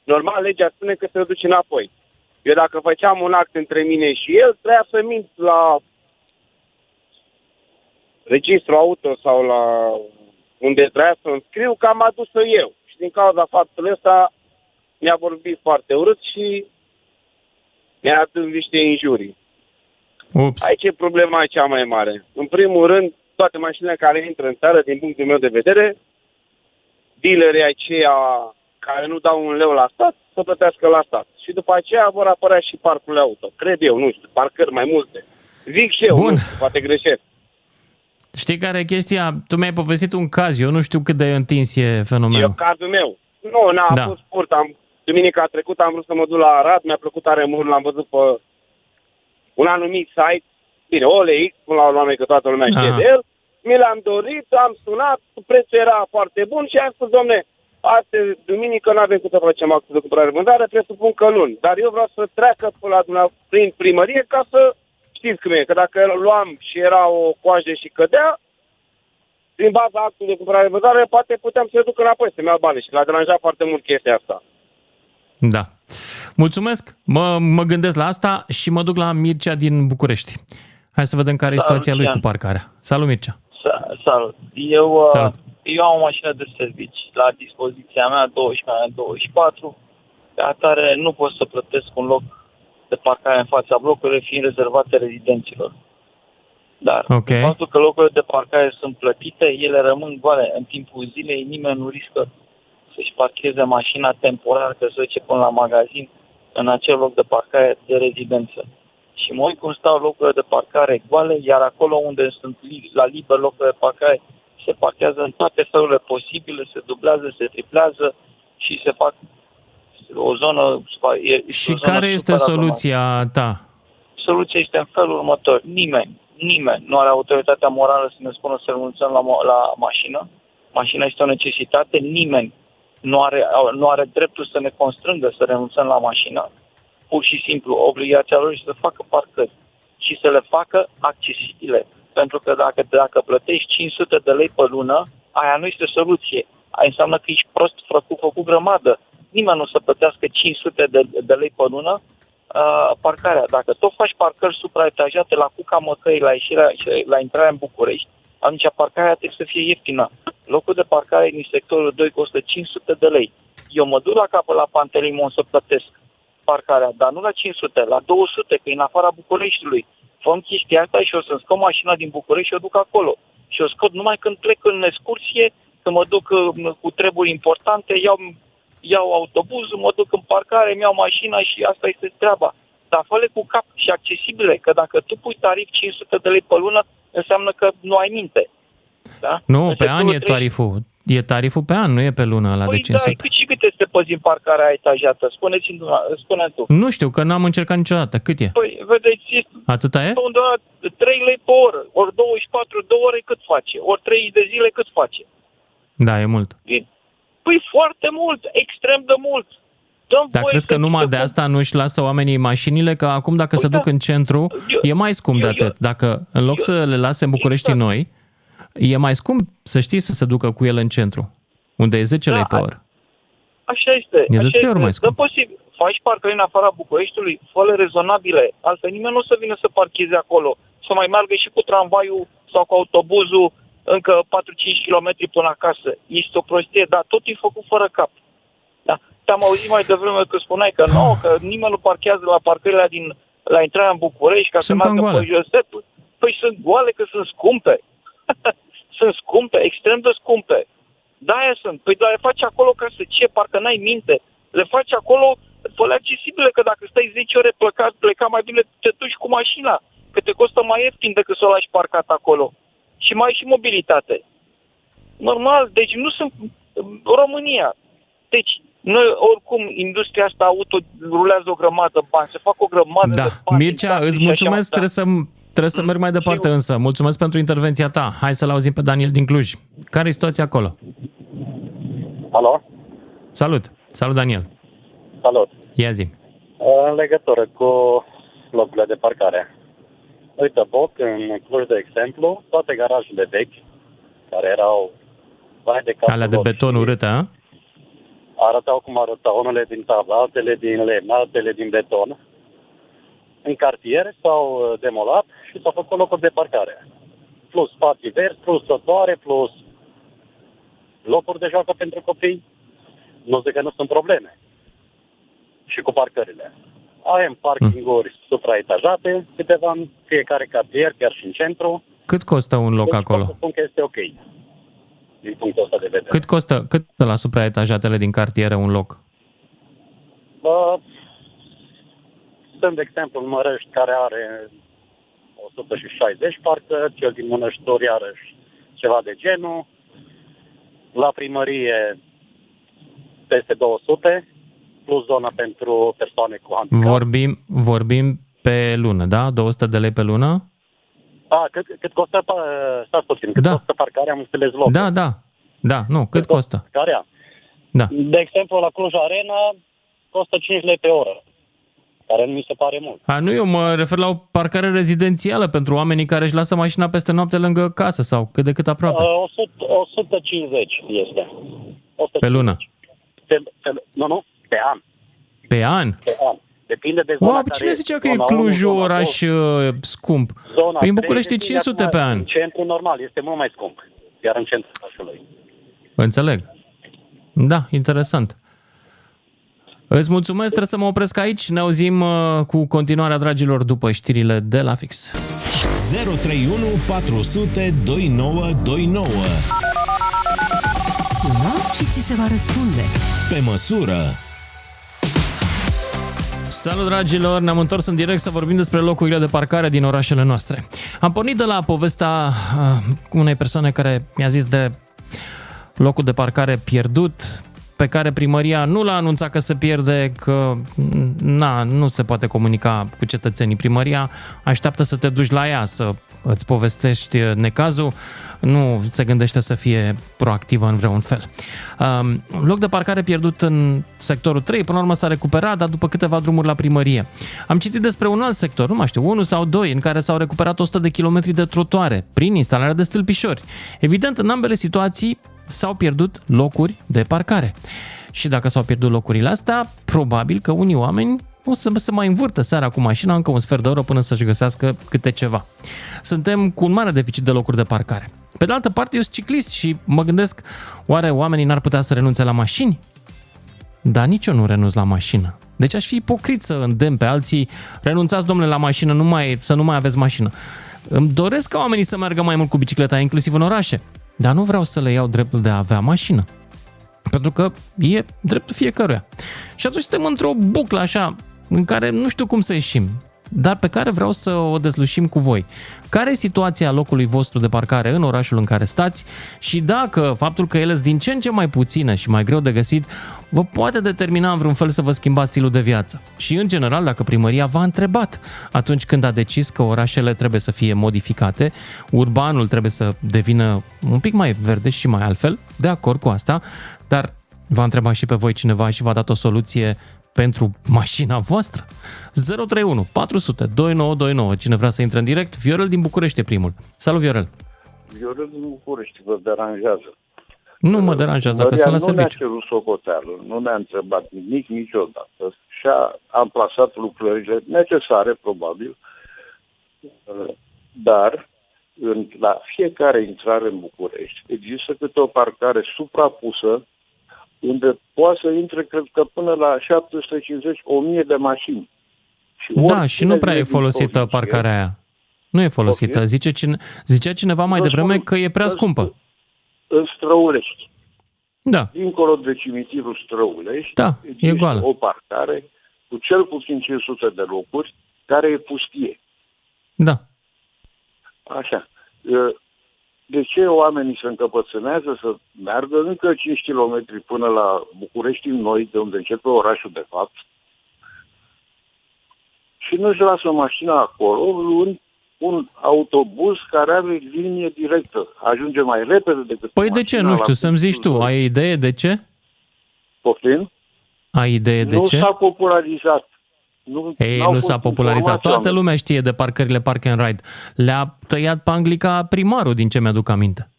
normal legea spune că se duce înapoi. Eu dacă făceam un act între mine și el, trebuia să mint la registru auto sau la unde trebuia să înscriu că am adus-o eu. Și din cauza faptului ăsta mi-a vorbit foarte urât și mi-a adus niște injurii. Ups. Aici e problema cea mai mare. În primul rând, toate mașinile care intră în țară, din punctul meu de vedere, dealerii aceia care nu dau un leu la stat, să plătească la stat. Și după aceea vor apărea și parcurile auto. Cred eu, nu știu, parcări mai multe. Zic și eu, Bun. nu știu, poate greșesc. Știi care e chestia? Tu mi-ai povestit un caz, eu nu știu cât de întins e fenomenul. Eu, cazul meu. Nu, n-a Da. fost scurt. Am, duminica trecută am vrut să mă duc la Arad, mi-a plăcut tare mult, l-am văzut pe un anumit site. Bine, OLX, până la urmă că toată lumea știe Aha. de el. Mi l-am dorit, am sunat, prețul era foarte bun și am spus, domne, astăzi, duminică, nu avem cum să facem actul de cumpărare-vândare, presupun că luni. Dar eu vreau să treacă până la dumneavoastră prin primărie ca să știți cum e, că dacă luam și era o coajă și cădea, din baza actului de cumpărare-vândare, poate puteam să duc înapoi, să-mi iau bani și l-a deranjat foarte mult chestia asta. Da. Mulțumesc, mă, mă gândesc la asta și mă duc la Mircea din București. Hai să vedem care e Salut, situația lui cu Lucian. parcarea. Salut, Mircea. Sa- Salut. Eu, uh, Salut. eu am o mașină de servici la dispoziția mea 12 Pe atare nu pot să plătesc un loc de parcare în fața blocurilor fiind rezervate rezidenților. Dar Ok. faptul că locurile de parcare sunt plătite, ele rămân goale în timpul zilei, nimeni nu riscă să-și parcheze mașina temporar, că se duce până la magazin, în acel loc de parcare de rezidență. Și mă uit cum stau locurile de parcare goale, iar acolo unde sunt li- la liber locurile de parcare, se parchează în toate felurile posibile, se dublează, se triplează și se fac o zonă... E, Și o zonă care este super aglomerată soluția ta? soluția este în felul următor. Nimeni, nimeni nu are autoritatea morală să ne spună să renunțăm la, mo- la mașină. Mașina este o necesitate. Nimeni nu are, nu are dreptul să ne constrângă să renunțăm la mașină. Pur și simplu, obligația lor este să facă parcări și să le facă accesibile. Pentru că dacă, dacă plătești 500 de lei pe lună, aia nu este soluție. Aia înseamnă că ești prost făcut, făcut grămadă. Nimeni nu o să plătească 500 de, de lei pe lună uh, parcarea. Dacă tot faci parcări supraetajate la Cuca Măcăi, la, ieșirea, la intrarea în București, atunci parcarea trebuie să fie ieftină. Locul de parcare din sectorul 2 costă 500 de lei. Eu mă duc la capăt la Pantelimon să plătesc parcarea, dar nu la 500, la 200, că e în afara Bucureștiului. Făm chestia asta și o să-mi scot mașina din București și o duc acolo. Și o scot numai când plec în excursie, când mă duc uh, cu treburi importante, iau, iau autobuzul, mă duc în parcare, îmi iau mașina și asta este treaba. Dar fă cu cap și accesibile, că dacă tu pui tarif 500 de lei pe lună, înseamnă că nu ai minte. Da? Nu, În pe an sectorul e trei- tariful. E tariful pe an, nu e pe lună la de Păi 500. da, cât și cât este pe zi în parcarea etajată? Spuneți-mi, dumneavoastră, spune tu. Nu știu, că n-am încercat niciodată. Cât e? Păi, vedeți, este Atâta e? undeva 3 lei pe oră, ori 24 de ore cât face, ori 3 de zile cât face. Da, e mult. Păi foarte mult, extrem de mult. Dăm Dar voie crezi să că numai de asta nu își lasă oamenii mașinile? Că acum dacă se duc în centru, e mai scump de atât. Dacă în loc să le lase în București noi, e mai scump să știi să se ducă cu el în centru, unde e 10 lei pe oră. Așa este. E de așa trei ori mai Dă posibil. Faci parcări în afara Bucureștiului, fă rezonabile. Altfel nimeni nu o să vină să parcheze acolo. Să mai meargă și cu tramvaiul sau cu autobuzul încă 4-5 km până acasă. Este o prostie, dar tot e făcut fără cap. Da? Te-am auzit mai devreme că spuneai că nu, că nimeni nu parchează la parcările din, la intrarea în București ca Sunt să meargă cam pe goale. Josep. Păi sunt goale că sunt scumpe. sunt scumpe, extrem de scumpe. Da, aia sunt. Păi dar le faci acolo ca să ce? Parcă n-ai minte. Le faci acolo fă accesibile, că dacă stai 10 ore plecat, pleca mai bine te duci cu mașina, că te costă mai ieftin decât să o lași parcat acolo. Și mai ai și mobilitate. Normal, deci nu sunt România. Deci, noi oricum, industria asta auto rulează o grămadă de bani, se fac o grămadă de Da, bani. Mircea, taxe îți și așa mulțumesc, mai trebuie să, trebuie să merg mai departe însă. Mulțumesc pentru intervenția ta. Hai să-l auzim pe Daniel din Cluj. Care e situația acolo? Alo? Salut! Salut, Daniel! Salut! Ia zi. În legătură cu locurile de parcare. Uite, Boc, în Cluj, de exemplu, toate garajele vechi, care erau vai de capul Alea de lor beton și urâtă, a? arătau cum arătau, unele din tablă, altele din lemn, altele din beton. În cartier s-au uh, demolat și s-au făcut locuri de parcare. Plus spații verzi, plus trotuare, plus locuri de joacă pentru copii. Nu zic că nu sunt probleme. Și cu parcările. Avem parkinguri Hmm. supraetajate, câteva în fiecare cartier, chiar și în centru. Cât costă un loc Deci acolo? pot să spun că este ok. Din punctul ăsta de vedere. Cât costă, cât costă la supraetajatele din cartiere un loc? Bă, sunt, de exemplu, în Mărăști care are 160 parcă, cel din Mănăștori iarăși ceva de genul. La primărie peste 200, plus zona pentru persoane cu handicap. Vorbim, vorbim pe lună, da? 200 de lei pe lună? A, cât, cât costă, pa- stați puțin, cât Da. costă parcarea, am înțeles locul. Da, da. Da, nu, cât costă? Parcarea. Da. De exemplu, la Cluj Arena costă 5 lei pe oră, care nu mi se pare mult. A, nu, eu mă refer la o parcare rezidențială pentru oamenii care își lasă mașina peste noapte lângă casă sau cât de cât aproape. Uh, 100, 150 este. 150. Pe lună. Pe, pe, nu, nu, pe an. Pe an? Pe an. Depinde de zona Wow, care cine zicea că e zona unu, Clujul zona oraș doi. uh, scump? Zona Păi în trei, București e depinde 500 acum, pe an. În centru normal este mult mai scump, iar în centru orașului. Înțeleg. Da, interesant. Îți mulțumesc, trebuie să mă opresc aici. Ne auzim uh, cu continuarea, dragilor, după știrile de la fix. 031 400 2929. Sună și ți se va răspunde. Pe măsură. Salut, dragilor! Ne-am întors în direct să vorbim despre locurile de parcare din orașele noastre. Am pornit de la povestea uh, unei persoane care mi-a zis de locul de parcare pierdut, pe care primăria nu l-a anunțat că se pierde, că na, nu se poate comunica cu cetățenii. Primăria așteaptă să te duci la ea, să îți povestești necazul, nu se gândește să fie proactivă în vreun fel. Um, loc de parcare pierdut în sectorul 3, până la urmă s-a recuperat, dar după câteva drumuri la primărie. Am citit despre un alt sector, nu mai știu, unul sau doi, în care s-au recuperat 100 de kilometri de trotuare prin instalarea de stâlpișori. Evident, în ambele situații s-au pierdut locuri de parcare. Și dacă s-au pierdut locurile astea, probabil că unii oameni o să se mai învârtă seara cu mașina încă un sfert de oră până să-și găsească câte ceva. Suntem cu un mare deficit de locuri de parcare. Pe de altă parte, eu sunt ciclist și mă gândesc, oare oamenii n-ar putea să renunțe la mașini? Dar nici eu nu renunț la mașină. Deci aș fi ipocrit să îndemn pe alții, renunțați, domnule, la mașină, nu mai, să nu mai aveți mașină. Îmi doresc ca oamenii să meargă mai mult cu bicicleta, inclusiv în orașe. Dar nu vreau să le iau dreptul de a avea mașină. Pentru că e dreptul fiecăruia. Și atunci suntem într-o buclă așa, în care nu știu cum să ieșim, dar pe care vreau să o dezlușim cu voi. Care e situația locului vostru de parcare în orașul în care stați și dacă faptul că ele sunt din ce în ce mai puține și mai greu de găsit, vă poate determina în vreun fel să vă schimbați stilul de viață. Și în general, dacă primăria v-a întrebat atunci când a decis că orașele trebuie să fie modificate, urbanul trebuie să devină un pic mai verde și mai altfel, de acord cu asta, dar v-a întrebat și pe voi cineva și v-a dat o soluție pentru mașina voastră? 031 400 2929. Cine vrea să intre în direct? Viorel din București e primul. Salut, Viorel! Viorel din București vă deranjează. Nu mă deranjează, dacă Maria sunt la nu ne-a serviciu. cerut socoteală, nu ne-a întrebat nimic niciodată și a amplasat lucrările necesare, probabil, Uh, dar în, la fiecare intrare în București există câte o parcare suprapusă unde poate să intre, cred că, până la 750-1000 de mașini. Și Da, oricine și nu prea e vine din folosită provincie, parcarea aia. Nu e folosită. Poftim? Zice cine, zicea cineva mai Vă devreme spun- că e prea vă scumpă. În Străulești. Da. Dincolo de cimitirul Străulești, Da, e există goală. o parcare cu cel puțin 500 de locuri care e pustie. Da. Așa. De ce oamenii se încăpățânează să meargă încă 5 km până la București în noi, de unde începe orașul de fapt, și nu-și lasă mașina acolo, luând un autobuz care are linie directă. Ajunge mai repede decât Păi de ce? mașina Nu la știu, să-mi zici tu. Ai idee de ce? Poftim? Ai idee de nu ce? s-a popularizat. Nu, Ei, n-au nu fost s-a popularizat. informații Toată oameni. lumea știe de parcările Park and Ride. Le-a tăiat pe Anglica primarul, din ce mi-aduc aminte.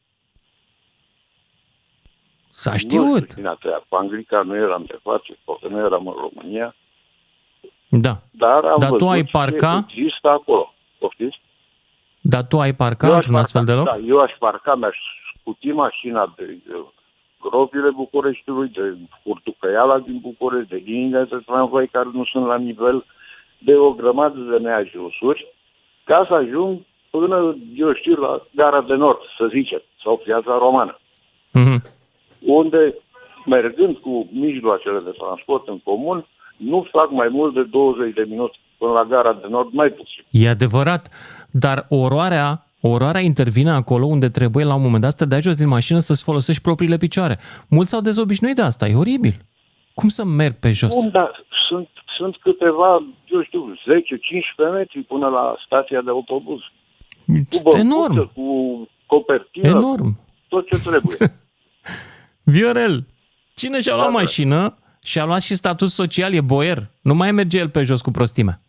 S-a Nu știut. știu cine a tăiat. Cu Anglica nu eram de față, poate nu eram în România, Da. dar am Dar tu văzut ai ce parca? există acolo. Poftiți? Dar tu ai parca Eu aș într-un astfel de loc? Da, eu aș parca, mi-aș scuti mașina de, de gropile Bucureștiului, de Furtucăiala din București, de liniile de tramvai care nu sunt la nivel, de o grămadă de neajunsuri, ca să ajung până, eu știu, la Gara de Nord, să zicem, sau Piața Romană, Mhm. unde, mergând cu mijloacele de transport în comun, nu fac mai mult de 20 de minute. până la gara de nord mai puțin. E adevărat, dar oroarea, oroarea intervine acolo unde trebuie la un moment dat să te dai jos din mașină să-ți folosești propriile picioare. Mulți s-au dezobișnuit de asta, e oribil. Cum să merg pe jos? Bun, dar sunt, sunt câteva, eu știu, 10-15 metri până la stația de autobuz. Cu Este băncuță, enorm. Cu copertină, Enorm. tot ce trebuie. Viorel, cine și-a luat Da, da. mașină și a luat și statut social, e boier. Nu mai merge el pe jos cu prostimea.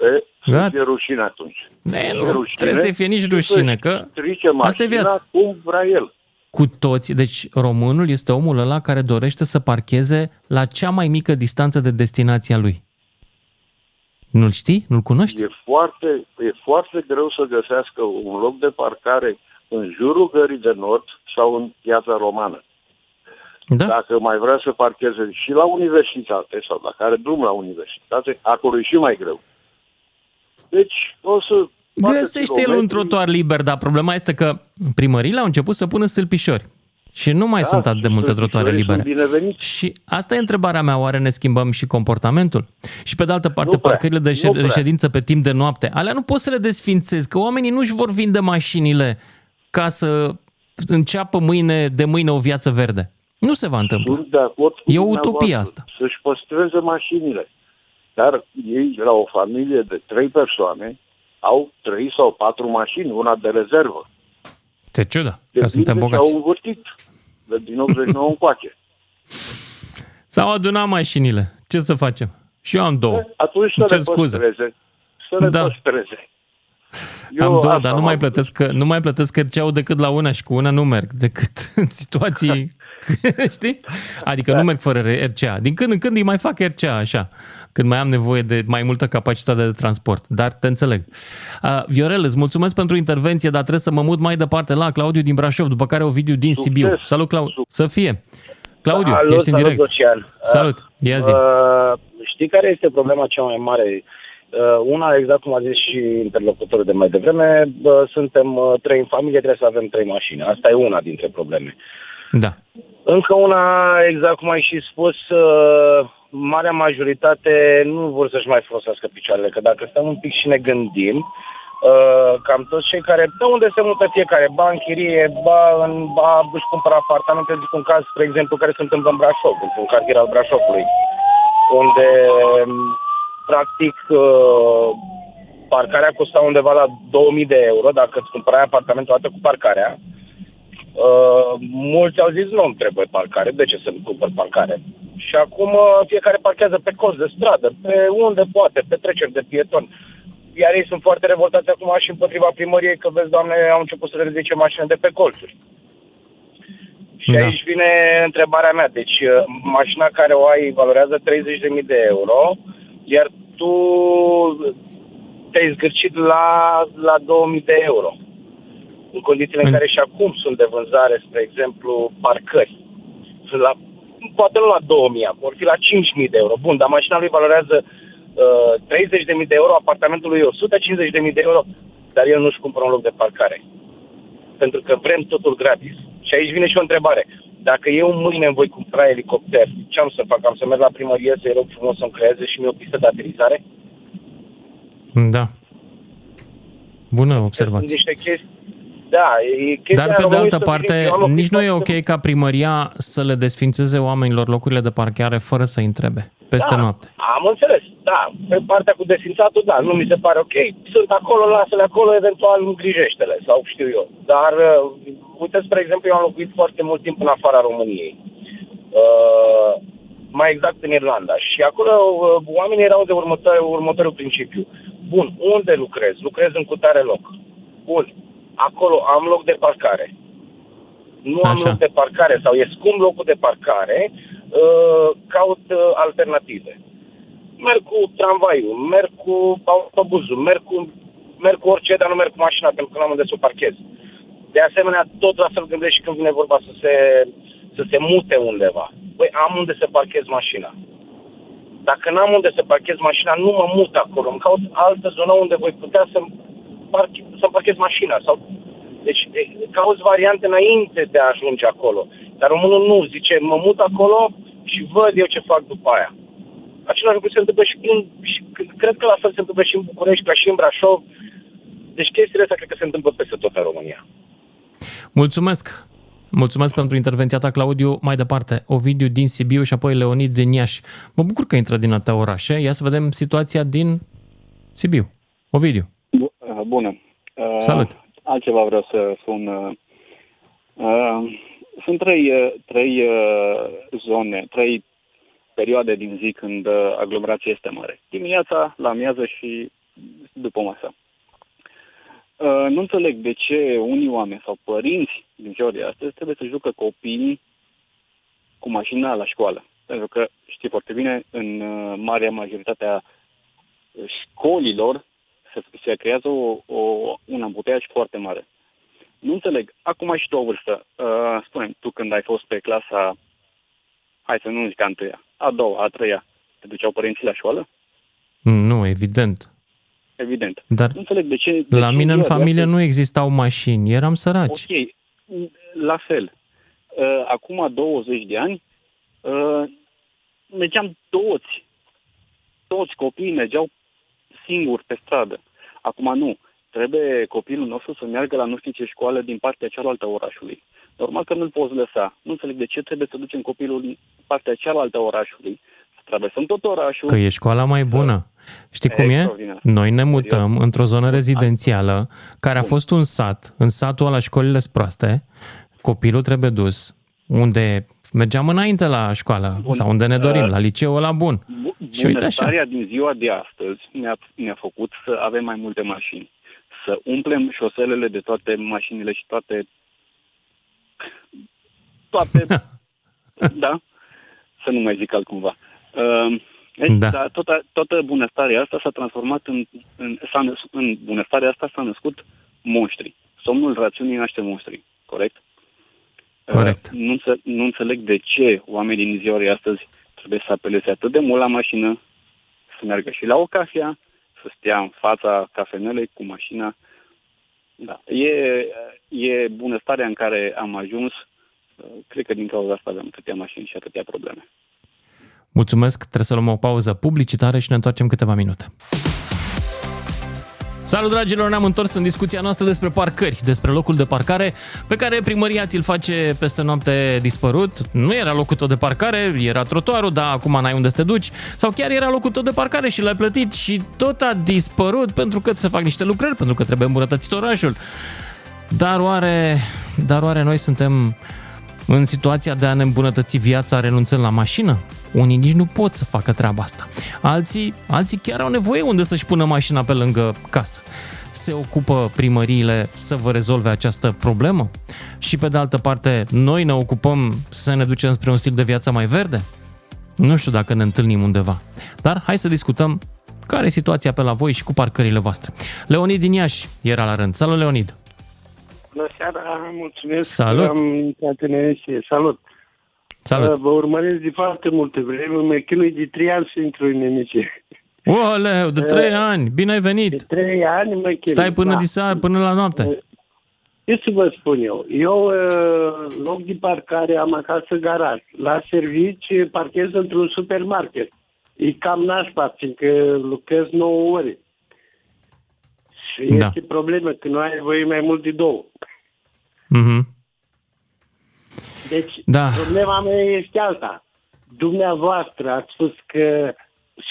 E, Gata. să fie rușine atunci. Ne, Să nu fie rușine trebuie să fie nici și rușine, să-și că strice asta e mașina viața. cum vrea el. Cu toți, deci românul este omul ăla care dorește să parcheze la cea mai mică distanță de destinația lui. Nu-l știi? Nu-l cunoști? E foarte, e foarte greu să găsească un loc de parcare în jurul gării de nord sau în piața romană. Da. Dacă mai vrea să parcheze și la universitate sau dacă are drum la universitate, acolo e și mai greu. Deci o să... facă Găsește el un kilometri. trotuar liber, dar problema este că primările au început să pună stâlpișori. Și nu mai Da, sunt atât de și multe trotuare stâlpișorii libere. sunt bineveniți. Și asta e întrebarea mea, oare ne schimbăm și comportamentul? Și pe de altă parte, prea, parcările de nu șed- prea. reședință pe timp de noapte, alea nu poți să le desfințezi, că oamenii nu-și vor vinde mașinile ca să înceapă mâine, de mâine o viață verde. Nu se va întâmpla. Sunt de acord cu E o dumneavoastră utopie asta. Să-și păstreze mașinile. Dar ei, la o familie de trei persoane, au trei sau patru mașini, una de rezervă. Te ciudă, că Depinde suntem ce bogați. au învârtit. De din 89 încoace. S-au adunat mașinile. Ce să facem? Și eu am două. Atunci să Îmi cer le scuze. păstreze. Să le Da. păstreze. am două, asta dar nu am mai avut. plătesc, că, nu mai plătesc RCA-ul decât la una și cu una nu merg, decât în situații, știi? Adică nu merg fără RCA. Din când în când îi mai fac RCA, așa, când mai am nevoie de mai multă capacitate de transport. Dar te înțeleg. Uh, Viorel, îți mulțumesc pentru intervenție, dar trebuie să mă mut mai departe la Claudiu din Brașov, după care Ovidiu din Sibiu. Salut, Claudiu. Să fie. Claudiu, Alo, ești în salut, direct. Lucian. Salut, ia zi. Uh, știi care este problema cea mai mare? Uh, una, exact cum a zis și interlocutorul de mai devreme, uh, suntem uh, trei în familie, trebuie să avem trei mașini. Asta e una dintre probleme. Da. Încă una, exact cum ai și spus, uh, marea majoritate nu vor să-și mai folosească picioarele, că dacă stăm un pic și ne gândim, uh, cam toți cei care, de unde se mută fiecare, ba în chirie, ba, în, ba își cumpără apartamente, zic un caz, spre exemplu, care se întâmplă în Brașov, într-un cartier al Brașovului, unde, um, practic, uh, parcarea costa undeva la 2000 de euro, dacă îți cumpărai apartamentul odată cu parcarea, Uh, mulți au zis nu îmi trebuie parcare, de ce să-mi cumpăr parcare? Și acum uh, fiecare parchează pe colț de stradă, pe unde poate, pe treceri de pieton. Iar ei sunt foarte revoltați acum și împotriva primăriei că, vezi, doamne, au început să le ridice mașinile de pe colțuri. Și Da. aici vine întrebarea mea. Deci, uh, mașina care o ai valorează 30.000 de euro, iar tu te-ai zgârcit la, la 2.000 de euro în condițiile în care și acum sunt de vânzare, spre exemplu, parcări. Sunt la, poate nu la 2000, vor fi la 5000 de euro. Bun, dar mașina lui valorează uh, 30.000 de euro, apartamentul lui 150.000 de euro, dar el nu-și cumpără un loc de parcare. Pentru că vrem totul gratis. Și aici vine și o întrebare. Dacă eu mâine îmi voi cumpăra elicopter, ce am să fac? Am să merg la primărie să-i rog frumos să-mi creeze și mie o pistă de aterizare? Da. Bună Sunt observație. niște chestii... Da, e chestia Dar pe de românului altă să parte, fie- eu am o nici nu e chestie- ok ca primăria să le desfințeze oamenilor locurile de parcare fără să întrebe peste Da, noapte. Am înțeles, da. Pe partea cu desfințatul, da, nu mi se pare ok. Sunt acolo, lasă-le acolo, eventual îngrijește-le sau știu eu. Dar, uh, uite, spre exemplu, eu am locuit foarte mult timp în afara României. Uh, mai exact în Irlanda. Și acolo uh, oamenii erau de următor, următorul principiu. Bun, unde lucrez? Lucrez în cutare loc. Bun, acolo am loc de parcare. Nu am Așa. loc de parcare sau e scump locul de parcare, uh, caut uh, alternative. Merg cu tramvaiul, merg cu autobuzul, merg cu, merg cu orice, dar nu merg cu mașina pentru că nu am unde să o parchez. De asemenea, tot la fel gândesc și când vine vorba să se, să se mute undeva. Păi am unde să parchez mașina. Dacă n-am unde să parchez mașina, nu mă mut acolo. Îmi caut altă zonă unde voi putea să-mi, parche, să parchez mașina. Sau... Deci e, cauți variante înainte de a ajunge acolo. Dar românul nu, zice, mă mut acolo și văd eu ce fac după aia. Același lucru se întâmplă și, în, și cred că la fel se întâmplă și în București, ca și în Brașov. Deci chestiile astea cred că se întâmplă peste tot în România. Mulțumesc! Mulțumesc pentru intervenția ta, Claudiu. Mai departe, Ovidiu din Sibiu și apoi Leonid din Iași. Mă bucur că intră din atâtea orașe. Ia să vedem situația din Sibiu. Ovidiu. Bu- uh, Bună. Uh, Salut. Altceva vreau să spun. uh, uh, Sunt trei, uh, trei uh, zone, trei perioade din zi când uh, aglomerația este mare. Dimineața, la amiază și după masă. Uh, Nu înțeleg de ce unii oameni sau părinți din ziua de astăzi trebuie să jucă copiii cu mașina la școală. Pentru că știi foarte bine, în uh, marea majoritate a școlilor se, se creează o, o, un ambuteiaj foarte mare. Nu înțeleg. Acum ai și tu o vârstă. Uh, spune tu când ai fost pe clasa, hai să nu zic a întâia, a doua, a treia, te duceau părinții la școală? Mm, Nu, evident. Evident. Dar nu înțeleg de ce... De La ce mine în ziua de familie astăzi- nu existau mașini, eram săraci. Ok, la fel. Uh, acum 20 de ani, uh, mergeam toți, toți copiii mergeau singuri pe stradă. Acum nu. Trebuie copilul nostru să meargă la nu știu ce școală din partea cealaltă a orașului. Normal că nu-l poți lăsa. Nu înțeleg de ce trebuie să ducem copilul din partea cealaltă a orașului. Să traversăm tot orașul. Că e școala mai bună. Știi cum e? Extraordinar. Noi ne mutăm într-o zonă rezidențială care a fost un sat. În satul ăla școlile sunt proaste. Copilul trebuie dus unde mergeam înainte la școală Bun. sau unde ne dorim, Uh, la liceu la bun. Și uite așa. Bunăstarea din ziua de astăzi ne-a, ne-a făcut să avem mai multe mașini. Să umplem șoselele de toate mașinile și toate... Toate... da? Să nu mai zic altcumva. Uh, deci, Da. da. toată, toată bunăstarea asta s-a transformat în, în, s-a năs, în bunăstarea asta s-a născut monștri. Somnul rațiunii naște monștri, corect? Corect. Uh, nu, înțe- nu înțeleg de ce oamenii din ziua de astăzi trebuie să apeleze atât de mult la mașină, să meargă și la o cafea, să stea în fața cafenelei cu mașina. Da. E, e bunăstarea în care am ajuns. Uh, Cred că din cauza asta avem atâtea mașini și atâtea probleme. Mulțumesc, trebuie să luăm o pauză publicitară și ne întoarcem câteva minute. Salut dragilor, ne-am întors în discuția noastră despre parcări, despre locul de parcare pe care primăria ți-l face peste noapte dispărut. Nu era locul tău de parcare, era trotuarul, dar acum n-ai unde să te duci. Sau chiar era locul tău de parcare și l-ai plătit și tot a dispărut pentru că se fac niște lucrări, pentru că trebuie îmbunătățit orașul. Dar oare, dar oare noi suntem în situația de a ne îmbunătăți viața renunțând la mașină? Unii nici nu pot să facă treaba asta. Alții, alții chiar au nevoie unde să-și pună mașina pe lângă casă. Se ocupă primăriile să vă rezolve această problemă? Și pe de altă parte, noi ne ocupăm să ne ducem spre un stil de viață mai verde? Nu știu dacă ne întâlnim undeva. Dar hai să discutăm care e situația pe la voi și cu parcările voastre. Leonid din Iași era la rând. Salut, Leonid! Bună seara, mulțumesc Salut. că am intrat în emisie. Salut! Salut. Uh, Vă urmăresc de foarte multe vreme, mă chinui de trei ani să intru în emisie. Oleu, de trei ani, bine ai venit! De trei ani mă chinui. Stai până da. de seară, până la noapte. Ce să vă spun eu? Eu, uh, loc de parcare, am acasă garaj. La servici parchez într-un supermarket. E cam nașpa, fiindcă lucrez 9 ore. Și Da. este problemă că nu ai voie mai mult de două. Mhm. Deci, Da. problema mea este alta. Dumneavoastră ați spus că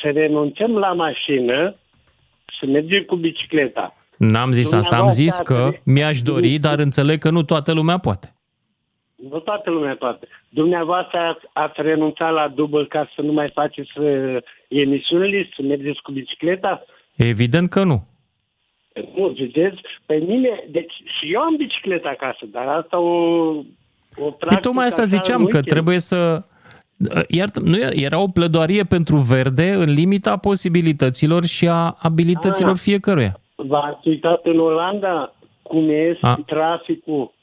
să renunțăm la mașină, să mergem cu bicicleta. N-am zis asta, am zis că mi-aș dori, dar înțeleg că nu toată lumea poate. Nu toată lumea poate. Dumneavoastră ați, ați renunțat la dubl ca să nu mai faceți uh, emisiunile, să mergeți cu bicicleta? Evident că nu. Nu, vedeți? Pe mine, deci și eu am bicicleta acasă, dar asta o, o Păi tocmai asta așa ziceam, în că weekend. trebuie să... Iar, nu era, era o plădoarie pentru verde în limita posibilităților și a abilităților Ah. fiecăruia. V-ați uitat în Olanda cum este A. traficul?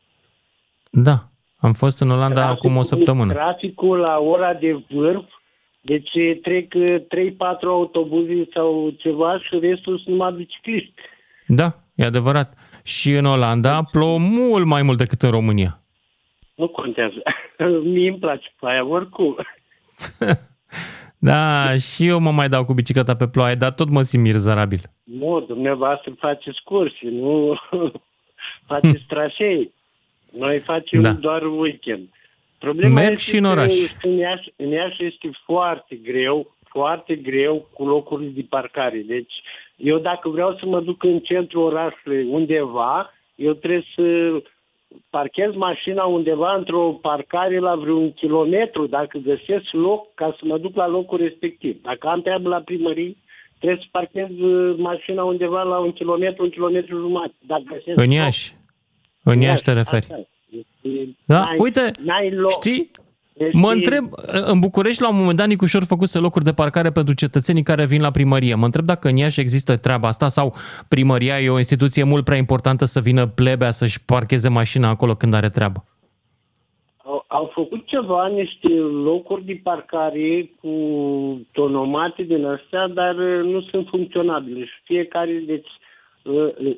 Da, am fost în Olanda acum o săptămână. Traficul la ora de vârf, deci trec 3-4 autobuze sau ceva și restul sunt numai bicicliști. Da, e adevărat. Și în Olanda plouă mult mai mult decât în România. Nu contează. Mie îmi place aia oricum. Da, și eu mă mai dau cu bicicleta pe ploaie, dar tot mă simt mirzarabil. Nu, dumneavoastră faceți cursii, nu faceți trasee. Noi facem Da. doar weekend. Problema Merg este și în că oraș. În Iași, în Iași este foarte greu, foarte greu cu locurile de parcare. Deci, eu dacă vreau să mă duc în centrul orașului undeva, eu trebuie să parchez mașina undeva într-o parcare la vreun kilometru, dacă găsesc loc, ca să mă duc la locul respectiv. Dacă am treabă la primărie, trebuie să parchez uh, mașina undeva la un kilometru, un kilometru jumătate. Dacă găsesc În loc. Iași. În Iași te referi. Asta e. Este- Da, n-ai- uite, n-ai loc. știi, Deci Mă e- întreb, în București la un moment dat Nicușor făcuse locuri de parcare pentru cetățenii care vin la primărie. Mă întreb dacă în Iași există treaba asta sau primăria e o instituție mult prea importantă să vină plebea să-și parcheze mașina acolo când are treabă. Au, au făcut ceva, niște locuri de parcare cu tonomate din astea, dar uh, nu sunt funcționabile. Și fiecare, deci, uh, uh,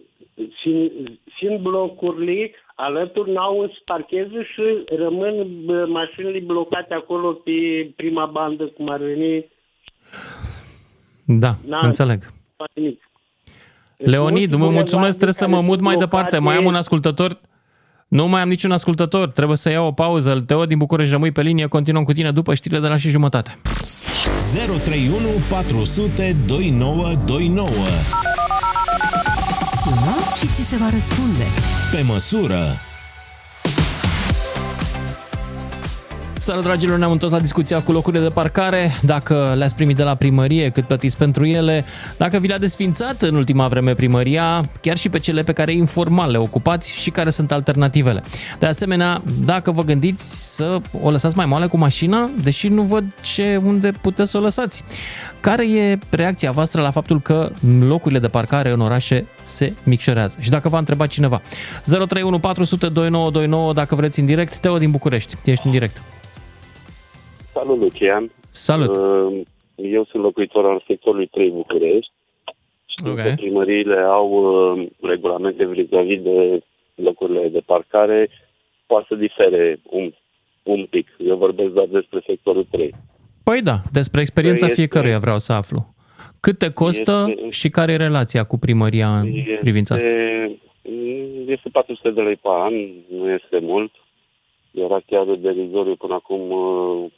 fiind, fiind blocurile, alături n-au să parcheze și rămân uh, mașinile blocate acolo pe prima bandă, cum ar veni. Da, N-a- înțeleg. Foarte mic. Leonid, mă Mulți mulțumesc, trebuie să mă care mut sunt mai departe. blocate- Mai am un ascultător. Nu mai am niciun ascultător, trebuie să iau o pauză. Teo din București, rămâi pe linie, continuăm cu tine după știrile de la și jumătate. 031 400 2929. Sună și ți se va răspunde. Pe măsură. Salut, dragilor, ne-am întors la discuția cu locurile de parcare, dacă le-ați primit de la primărie, cât plătiți pentru ele, dacă vi le-a desfințat în ultima vreme primăria, chiar și pe cele pe care informal le ocupați și care sunt alternativele. De asemenea, dacă vă gândiți să o lăsați mai moale cu mașina, deși nu văd ce unde puteți să o lăsați. Care e reacția voastră la faptul că locurile de parcare în orașe se micșorează? Și dacă v-a întrebat cineva, 031 400 2929 dacă vreți în direct, Teo din București, ești în direct. Salut, Lucian. Salut. Uh, Eu sunt locuitor al sectorului 3 București. Știu Ok. că primăriile au uh, regulamente vis-a-vis de locurile de parcare. Poate să difere un, un pic. Eu vorbesc doar despre sectorul 3. Păi da, despre experiența Este- fiecăruia vreau să aflu. Cât te costă Este- și care e relația cu primăria în privința asta? Este, este 400 de lei pe an, nu este mult. Era chiar derizoriu până acum uh,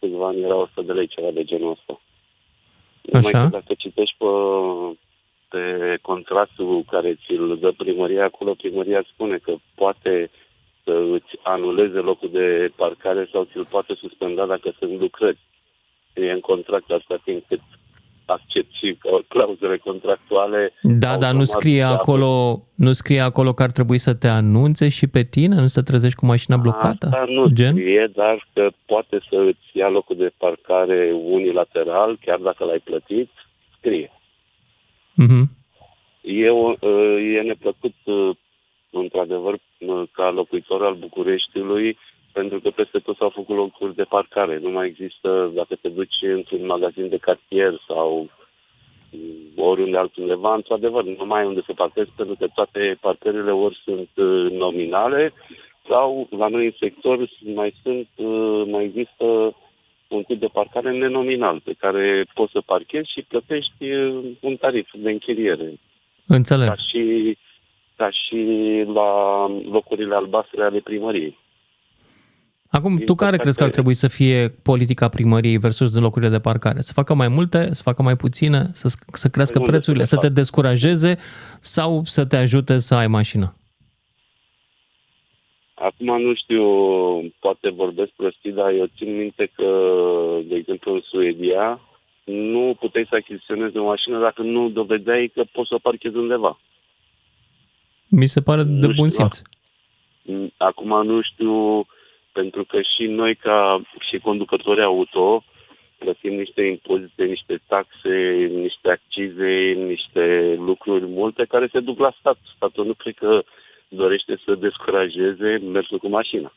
câțiva ani, era 100 de lei, ceva de genul ăsta. Numai Așa. că dacă citești pe, pe contractul care ți-l dă primăria, acolo primăria spune că poate să îți anuleze locul de parcare sau ți-l poate suspenda dacă sunt lucrări. E în contract asta timp cât accept și clauzele contractuale. Da, dar nu automat scrie se acolo, nu scrie acolo că ar trebui să te anunțe și pe tine, nu să te trezești cu mașina blocată? Asta nu Gen? scrie, dar că poate să îți ia locul de parcare unilateral, chiar dacă l-ai plătit, scrie. Mhm. Eu, uh, e neplăcut, uh, într-adevăr, uh, ca locuitor al Bucureștiului, pentru că peste tot s-au făcut locuri de parcare. Nu mai există, dacă te duci într-un magazin de cartier sau mm, oriunde altundeva, într-adevăr, nu mai ai unde să parchezi, pentru că toate parcările ori sunt uh, nominale sau la noi în sector mai sunt, uh, mai există un tip de parcare nenominal pe care poți să parchezi și plătești uh, un tarif de închiriere Înțeleg. ca și, ca și la locurile albastre ale primăriei. Acum, tu care crezi că ar trebui să fie politica primăriei versus de locurile de parcare? Să facă mai multe, să facă mai puține, să, sc- să crească Păi unde prețurile, să să le te descurajeze sau să te ajute să ai mașină? Acum nu știu, poate vorbesc prostii, dar eu țin minte că, de exemplu, în Suedia, nu puteai să achiziționezi o mașină dacă nu dovedeai că poți să o parchezi undeva. Mi se pare de Nu bun știu, simț. Mm, Acum nu știu, pentru că și noi ca și conducători auto plătim niște impozite, niște taxe, niște accize, niște lucruri multe care se duc la stat. Statul nu cred că dorește să descurajeze mersul cu mașina.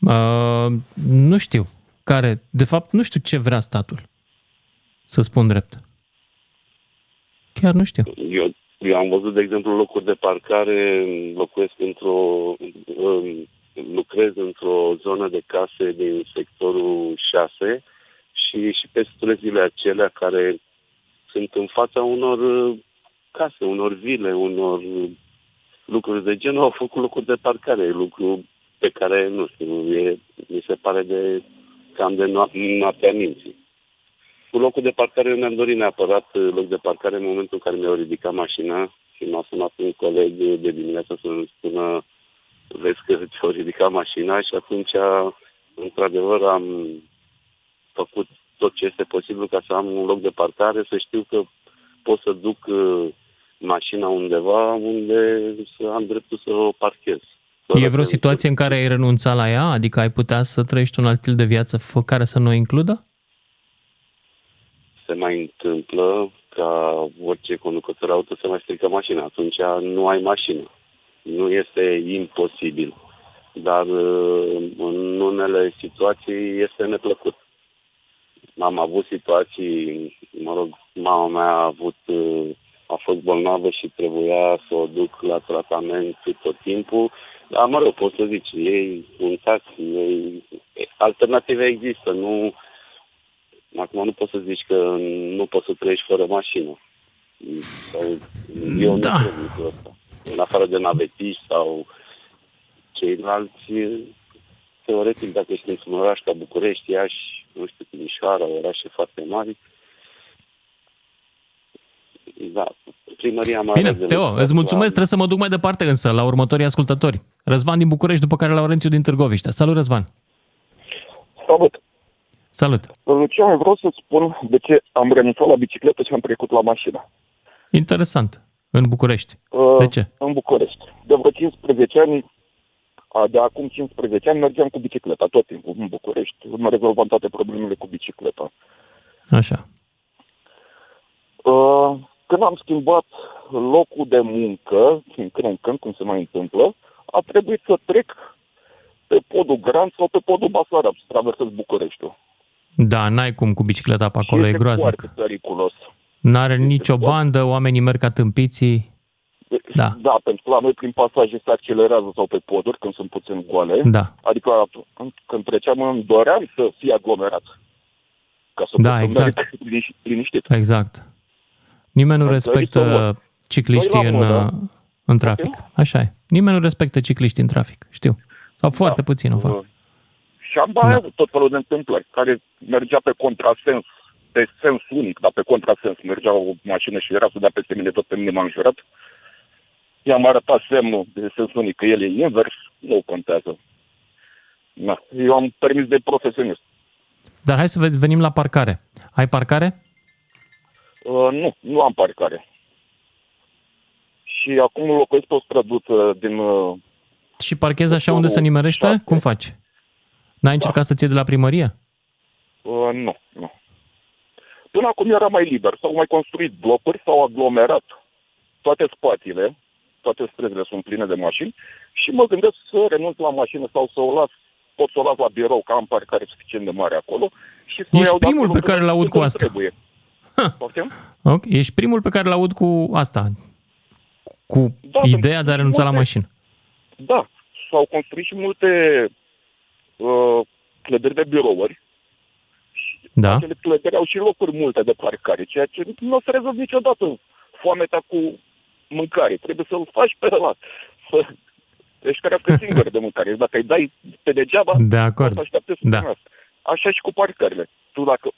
Uh, nu știu care, de fapt, nu știu ce vrea statul, să spun drept. Chiar nu știu. Eu, eu am văzut, de exemplu, locuri de parcare, locuiesc într-o, um, lucrez într-o zonă de case din sectorul 6 și, și pe străzile acelea care sunt în fața unor uh, case, unor vile, unor uh, lucruri de genul, au făcut locuri de parcare, lucru pe care, nu știu, e, mi se pare de cam de noap- noaptea minții. Cu locul de parcare eu mi-am dorit neapărat uh, loc de parcare în momentul în care mi-au ridicat mașina și m-a sunat un coleg de dimineață să-mi spună vezi că ți-au ridicat mașina și atunci, într-adevăr, am făcut tot ce este posibil ca să am un loc de parcare, să știu că pot să duc uh, mașina undeva unde să am dreptul să o parchez. E vreo situație în care ai renunțat la ea? Adică ai putea să trăiești un alt stil de viață fă care să nu o includă? Se mai întâmplă ca orice conducător auto să mai strică mașina. Atunci nu ai mașină. Nu este imposibil. Dar uh, în unele situații este neplăcut. Am avut situații, mă rog, mama mea a avut, uh, a fost bolnavă și trebuia să o duc la tratament tot timpul. Dar, mă rog, pot să zici, ei un taxi, ei, alternative există, nu, acum nu poți să zici că nu poți să trăiești fără mașină. Sau, eu Da. nu cred lucrul ăsta. În afară de navetiști sau ceilalți, teoretic, dacă ești într-un oraș ca București, Iași, nu știu, Timișoara, orașe foarte mari, da, primăria mai Bine, are de Teo, lucrat îți mulțumesc, la- trebuie să mă duc mai departe însă, la următorii ascultători. Răzvan din București, după care Laurențiu din Târgoviște. Salut, Răzvan! Salut! Salut! Lucian, vreau să spun de ce am renunțat la bicicletă și am trecut la mașină. Interesant. În București. Uh, De ce? În București. De vreo 15 ani, a, de acum 15 ani, mergeam cu bicicleta tot timpul în București. Mă rezolvam toate problemele cu bicicleta. Așa. Uh, Când am schimbat locul de muncă, din când în când, cum se mai întâmplă, a trebuit să trec pe podul Grand sau pe podul Basarab, să traversez Bucureștiul. Da, n-ai cum cu bicicleta pe acolo, și e este groaznic. foarte periculos. N-are nicio bandă, oamenii merg ca tâmpiții. Da. Da, pentru că la noi prin pasaje se accelerează sau pe poduri când sunt puțin goale. Da. Adică când treceam îmi doream să fie aglomerat. Ca să Da, pot să exact. merg liniș- liniștit. Exact. Nimeni nu Am trăit să respectă mor. cicliștii Noi în, la modă. uh, în trafic. Așa e. Nimeni nu respectă cicliștii în trafic, știu. Sau foarte puțin o fac. Uh, Și am mai avut tot felul de întâmplări care mergea pe contrasens, pe sens unic, dar pe contrasens mergea o mașină și era să dea peste mine, tot pe mine m-a înjurat. I-am arătat semnul de sens unic că el e invers, nu contează. Na, eu am permis de profesionist. Dar hai să ve- venim la parcare. Ai parcare? Uh, nu, nu am parcare. Și acum locuiesc pe o străduță din... Uh, Și parchezi așa unde se nimerește? Cum faci? N-ai încercat să-ți iei de la primărie? uh, nu, nu. Până acum era mai liber. S-au mai construit blocuri, s-au aglomerat toate spațiile, toate străzile sunt pline de mașini și mă gândesc să renunț la mașină sau să o las, pot să o las la birou, că am parcare suficient de mare acolo și să o Ești iau dacă primul pe lucrez care l-aud când cu îmi asta. Trebuie. Poftim? Ok. Ești primul pe care l-aud cu asta. Cu Da, ideea de a renunța la multe- mașină. Da, s-au construit și multe uh, clădiri de birouri. Da. Acele clădiri au și locuri multe de parcare, ceea ce nu o să rezolv niciodată foamea cu mâncare. Trebuie să-l faci pe ăla. Să își crească singur de mâncare. Dacă îi dai pe degeaba, De acord. o să aștepte să Da. primească. Așa și cu parcările. Tu dacă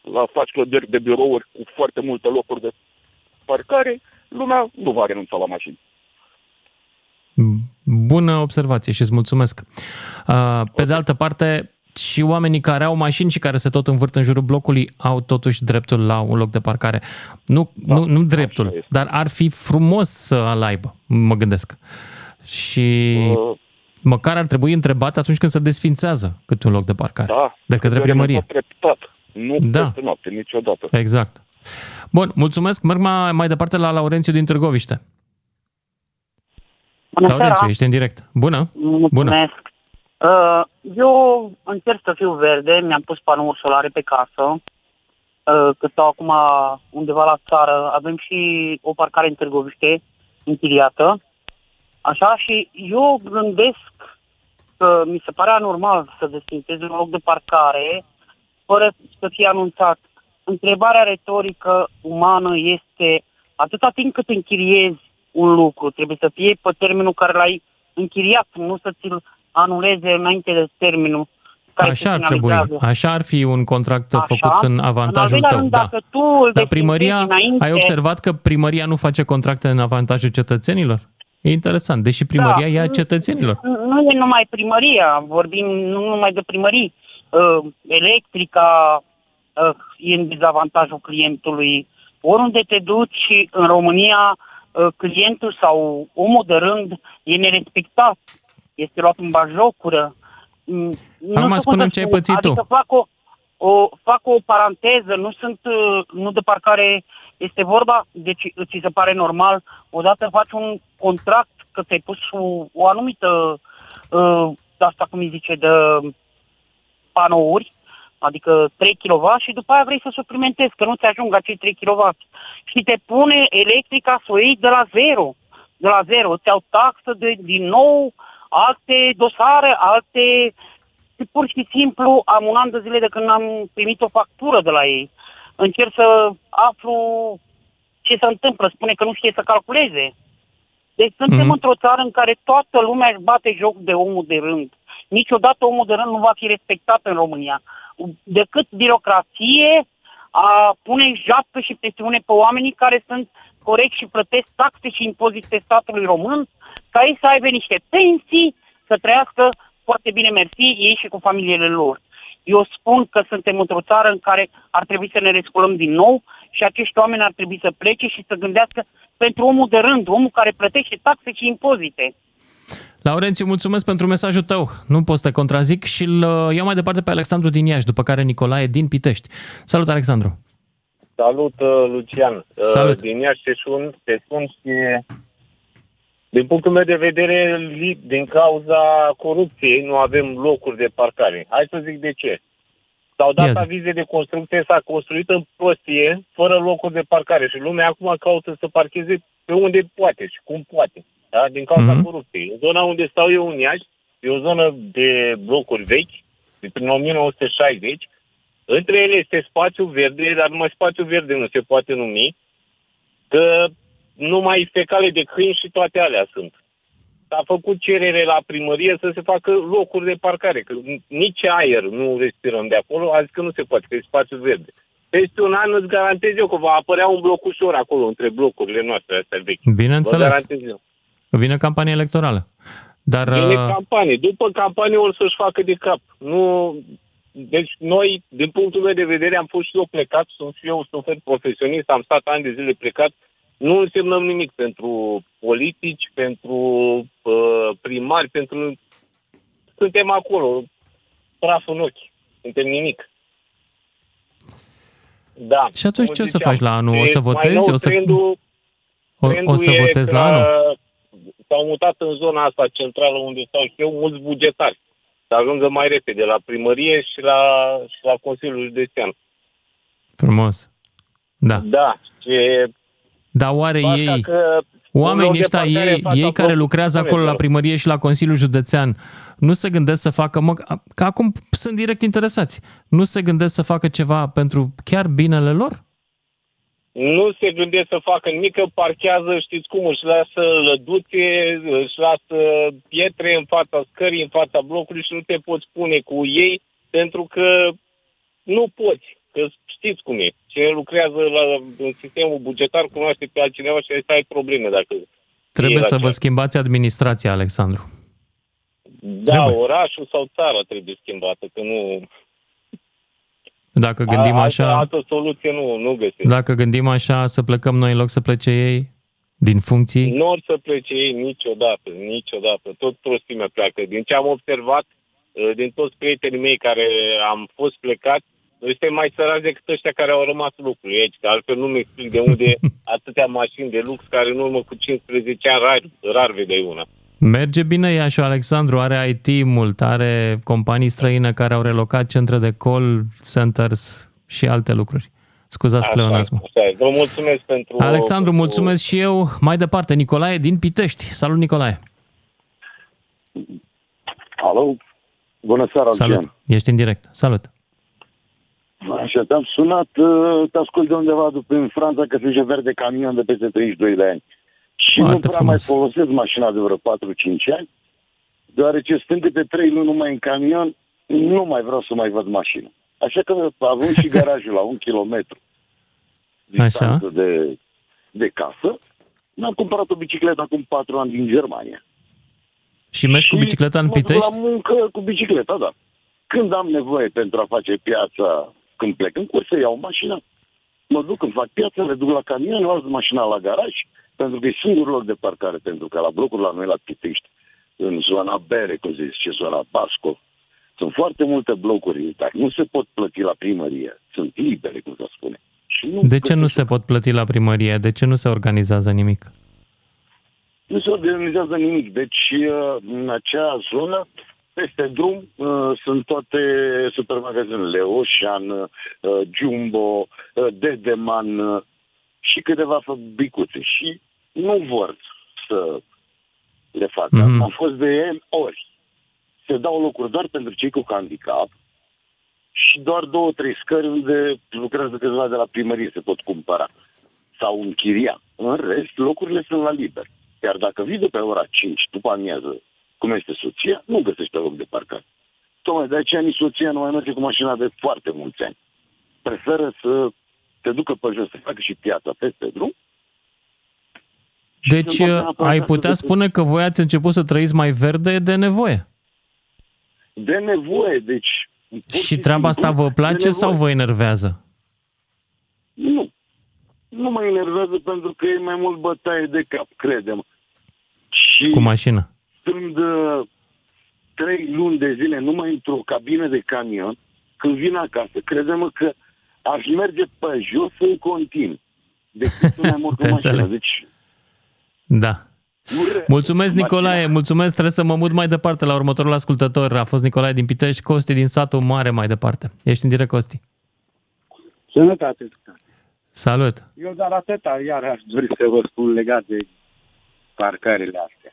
la faci clădiri de birouri cu foarte multe locuri de parcare, lumea nu va renunța la mașini. Bună observație și îți mulțumesc. Uh, Pe de altă parte, și oamenii care au mașini și care se tot învârt în jurul blocului au totuși dreptul la un loc de parcare. Nu, Da, nu, nu dreptul, dar ar fi frumos să-l aibă, mă gândesc. Și Uh. măcar ar trebui întrebat atunci când se desfințează cât un loc de parcare. Da, de către trebuie primărie. renunțat Treptat. Nu Da. peste noapte, niciodată. Exact. Bun, mulțumesc. Merg mai, mai departe la Laurențiu din Târgoviște. Bună Laurențiu, seara. ești în direct. Bună. Bună. Mulțumesc. Uh, Eu încerc să fiu verde, mi-am pus panouri solare pe casă, uh, că stau acum undeva la țară, avem și o parcare în Târgoviște, închiriată, așa, și eu gândesc că mi se pare anormal să desfințez un loc de parcare fără să fie anunțat. Întrebarea retorică umană este atâta timp cât închiriezi un lucru, trebuie să fie pe termenul care l-ai închiriat, nu să ți-l anuleze înainte de termenul care Așa se ar trebui. finalizează. Așa ar fi un contract Așa. făcut în avantajul În al doilea tău. rând, Da. dacă tu îl Dar deschidezi primăria, înainte- ai observat că primăria nu face contracte în avantajul cetățenilor? E interesant, deși primăria Da. ia cetățenilor. Nu e numai primăria, vorbim nu numai de primării. Uh, electrica uh, e în dezavantajul clientului. Oriunde te duci în România, uh, clientul sau omul de rând e nerespectat. Este luat în bajocură. Mm, nu știu cum spune-mi să ce ai spun. pățit tu. adică fac o, o, fac o paranteză, nu sunt, uh, nu de parcare este vorba, deci ți se pare normal, odată faci un contract că ți-ai pus o, o anumită, uh, asta cum îi zice, de panouri, adică 3 kW și după aia vrei să suplimentezi, că nu ți ajung acei 3 kW. Și te pune electrica să o iei de la zero. De la zero. Îți iau taxă de, din nou, alte dosare, alte... Pur și simplu am un an de zile de când am primit o factură de la ei. Încerc să aflu ce se întâmplă. Spune că nu știe să calculeze. Deci suntem Mhm. într-o țară în care toată lumea își bate joc de omul de rând. Niciodată omul de rând nu va fi respectat în România. Decât birocrație a pune japă și presiune pe oamenii care sunt corecți și plătesc taxe și impozite statului român, ca ei să aibă niște pensii, să trăiască foarte bine, mersi, ei și cu familiile lor. Eu spun că suntem într-o țară în care ar trebui să ne resculăm din nou și acești oameni ar trebui să plece și să gândească pentru omul de rând, omul care plătește taxe și impozite. Laurențiu, mulțumesc pentru mesajul tău. Nu pot să te contrazic și îl uh, iau mai departe pe Alexandru din Iași, după care Nicolae din Pitești. Salut, Alexandru! Salut, uh, Lucian. Salut. Uh, Din Iași te sun, te sun și din punctul meu de vedere, li- din cauza corupției, nu avem locuri de parcare. Hai să zic de ce. S-au dat Ia zi. avize de construcție, s-a construit în prostie, fără locuri de parcare și lumea acum caută să parcheze pe unde poate și cum poate. Da? Din cauza Mhm. corupției. În zona unde stau eu în Iași, e o zonă de blocuri vechi, de prin 1960, între ele este spațiu verde, dar numai spațiu verde nu se poate numi, că numai fecale de câini și toate alea sunt. S-a făcut cerere la primărie să se facă locuri de parcare, că nici aer nu respirăm de acolo, a zis că nu se poate, că e spațiu verde. Peste un an îți garantez eu că va apărea un bloc ușor acolo, între blocurile noastre astea vechi. Vă Bineînțeles. garantez eu. Vine campania electorală. Dar Vine uh, campanie. După campanie o să-și facă de cap. Nu... Deci noi, din punctul meu de vedere, am fost și eu plecat, sunt și eu șofer profesionist, am stat ani de zile plecat, nu însemnăm nimic pentru politici, pentru uh, primari, pentru... Suntem acolo, praf în ochi, suntem nimic. Da. Și atunci cum ce o să ziceam, faci la anul? O e să mai votezi? nou O să- Trendul, o, trendul o să e votezi că la anul? S-au mutat în zona asta centrală unde stau și eu mulți bugetari. Să ajungă mai repede la primărie și la, și la Consiliul Județean. Frumos. Da. Da. Și Dar oare Asta ei, că un loc oamenii de ăștia, parcare ei, în fața ei care blocului lucrează spune, acolo la doar. primărie și la Consiliul Județean, nu se gândesc să facă, mă, că acum sunt direct interesați, nu se gândesc să facă ceva pentru chiar binele lor? Nu se gândesc să facă nimic, că parchează, știți cum, își lasă lăduțe, își lasă pietre în fața scării, în fața blocului și nu te poți pune cu ei pentru că nu poți. Că știți cum e. Cine lucrează la, în sistemul bugetar cunoaște pe altcineva și să ai probleme dacă Trebuie e la să vă cea- schimbați administrația, Alexandru. Da, Trebuie. orașul sau țara trebuie schimbată, că nu... Dacă gândim altă, așa, altă soluție nu, nu găsesc. dacă gândim așa, să plecăm noi în loc să plece ei din funcții, Nu or să plece ei niciodată, niciodată. Tot prostimea pleacă. Din ce am observat, uh, din toți prietenii mei care am fost plecat, noi suntem mai săraci decât ăștia care au rămas lucruri aici, că altfel nu mi explic de unde atâtea mașini de lux care în urmă cu 15 ani rar, rar vedeai una. Merge bine ea și Alexandru, are IT mult, are companii străine care au relocat centre de call centers și alte lucruri. Scuzați pleonasmul. Așa e. Vă mulțumesc pentru... Alexandru, pentru- mulțumesc și eu. Mai departe, Nicolae din Pitești. Salut, Nicolae. Alo? Bună seara, Salut. Lucian. Ești în direct. Salut. Așa, te-am sunat, uh, te ascult de undeva după în Franța că se verde camion de peste 32 de ani. Și Foarte nu prea frumos. mai folosesc mașina de vreo 4-5 ani, deoarece stând câte 3 luni numai în camion, nu mai vreau să mai văd mașină. Așa că având și garajul la un kilometru distanță de, de casă, mi-am cumpărat o bicicletă acum 4 ani din Germania. Și mergi cu bicicleta în Mă duc Pitești? la muncă cu bicicleta, da. Când am nevoie pentru a face piața, când plec în cursă, iau mașina. Mă duc, când fac piața, le duc la camion, las mașina la garaj, pentru că e singurul loc de parcare, pentru că la blocul la noi, la Pitești, în zona Bere, cum se zice, zona Basco, sunt foarte multe blocuri, dar nu se pot plăti la primărie. Sunt libere, cum se spune. Și nu De ce nu se pot plăti la primărie? De ce nu se organizează nimic? nu se organizează nimic. Deci, uh, în acea zonă, peste drum, uh, sunt toate supermagazinele, Ocean, uh, Jumbo, uh, Dedeman uh, și câteva fabricuțe. Și nu vor să le facă. Mhm. Am fost de N ori. Se dau locuri doar pentru cei cu handicap și doar două, trei scări unde lucrează câțiva de la primărie se pot cumpăra sau închiria. În rest, locurile sunt la liber. Iar dacă vii de pe ora 5 după amiază, cum este soția, nu găsești loc de parcare. Tocmai de aceea nici soția nu mai merge cu mașina de foarte mulți ani. Preferă să te ducă pe jos, să facă și piața peste drum. Deci sunt foarte ai aproape putea de- spune că voi ați început să trăiți mai verde de nevoie. De nevoie, deci... pur Și treaba asta vă de place sau nevoie. vă enervează? Nu. Nu mă enervează pentru că e mai mult bătaie de cap, credem. Și Cu mașină. stând uh, trei luni de zile numai într-o cabină de camion, când vin acasă, credem că aș merge pe jos în continuu. Decât să mai mor cu Te mașina. înțeleg. Deci, Da. Mulțumesc, Nicolae. Mulțumesc. Trebuie să mă mut mai departe la următorul ascultător. A fost Nicolae din Pitești, Costi din satul mare mai departe. Ești în direct, Costi. Sănătate. Salut. Eu dar atâta, iar aș dori să vă spun legat de parcările astea.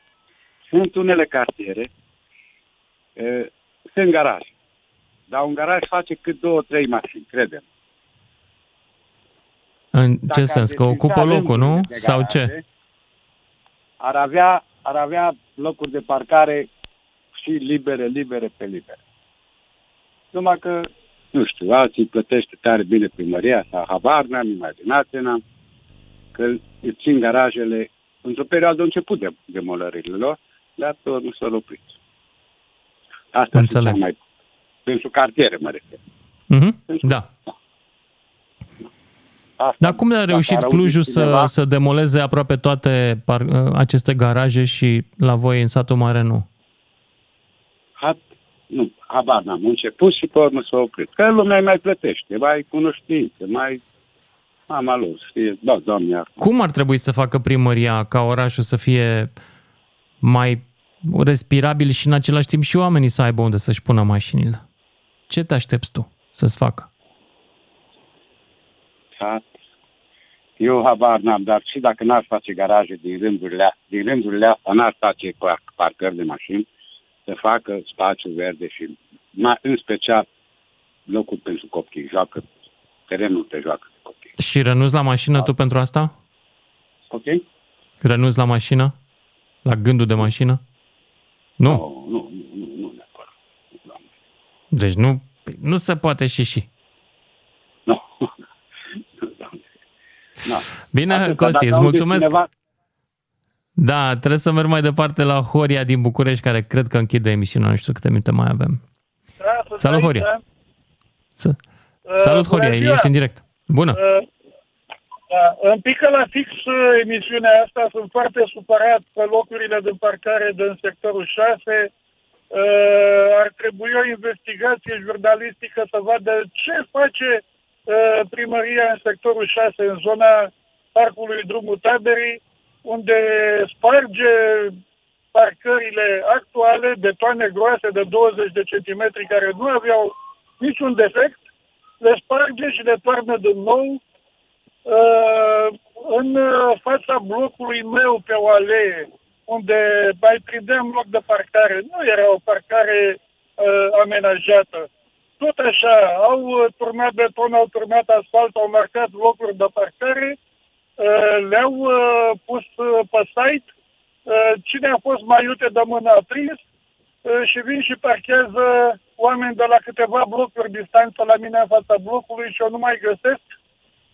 Sunt unele cartiere, e, sunt garaje. Dar un garaj face cât două, trei mașini, credem. În Dacă ce sens? Că ar ocupă exista locul, nu? rânduri de Sau ce? Garaje, Ar avea, ar avea locuri de parcare și libere, libere pe libere. Numai că, nu știu, alții plătește tare bine primăria sau habar n-am, imaginație n-am, că îți țin garajele într-o perioadă a început de demolările lor, dar tot nu s-au oprit. Asta Înțeleg. sunt mai pentru cartiere, mă refer. Mhm. Da. Dar cum a reușit dacă ar auzi Clujul să, cineva- să demoleze aproape toate par, aceste garaje și la voi în satul mare nu? Ha, nu, habar n-am început și pe urmă s-a oprit. Că lumea mai plătește, mai cunoștințe, mai mama lor, știe, da, doamne, acum. Cum ar trebui să facă primăria ca orașul să fie mai respirabil și în același timp și oamenii să aibă unde să-și pună mașinile? Ce te aștepți tu să-ți facă? Ha? Eu habar n-am, dar și dacă n-ar face garaje din rândurile, a- din rândurile astea, n-ar face par- parcări de mașini, să facă spațiu verde și mai, în special locuri pentru copii, joacă, terenul te joacă copii. Și renunți la mașină tu pentru asta? Ok? Renunți la mașină? La gândul de mașină? Nu. Nu, nu, nu, nu neapărat. Deci nu, nu se poate și și. Nu. No. Bine, Atâta, Costi, dacă îți aude mulțumesc. Cineva, Da, trebuie să merg mai departe la Horia din București, care cred că închide emisiunea, nu știu câte minute mai avem. Da, Salut, Horia. S- Uh, Salut, bună Horia, ziua. ești în direct. Bună. Uh, da, îmi pică la fix uh, emisiunea asta, sunt foarte supărat pe locurile de parcare din sectorul 6. Uh, ar trebui o investigație jurnalistică să vadă ce face uh, primăria în sectorul 6, în zona parcului Drumul Taberii, unde sparge parcările actuale de toane groase de 20 de centimetri care nu aveau niciun defect, le sparge și le toarnă din nou uh, în uh, fața blocului meu pe o alee, unde mai prindeam loc de parcare. Nu era o parcare uh, amenajată. Tot așa, au uh, turnat beton, au turnat asfalt, au marcat locuri de parcare, uh, le-au uh, pus uh, pe site, uh, cine a fost mai iute de mână a prins uh, și vin și parchează oameni de la câteva blocuri distanță la mine în fața blocului și eu nu mai găsesc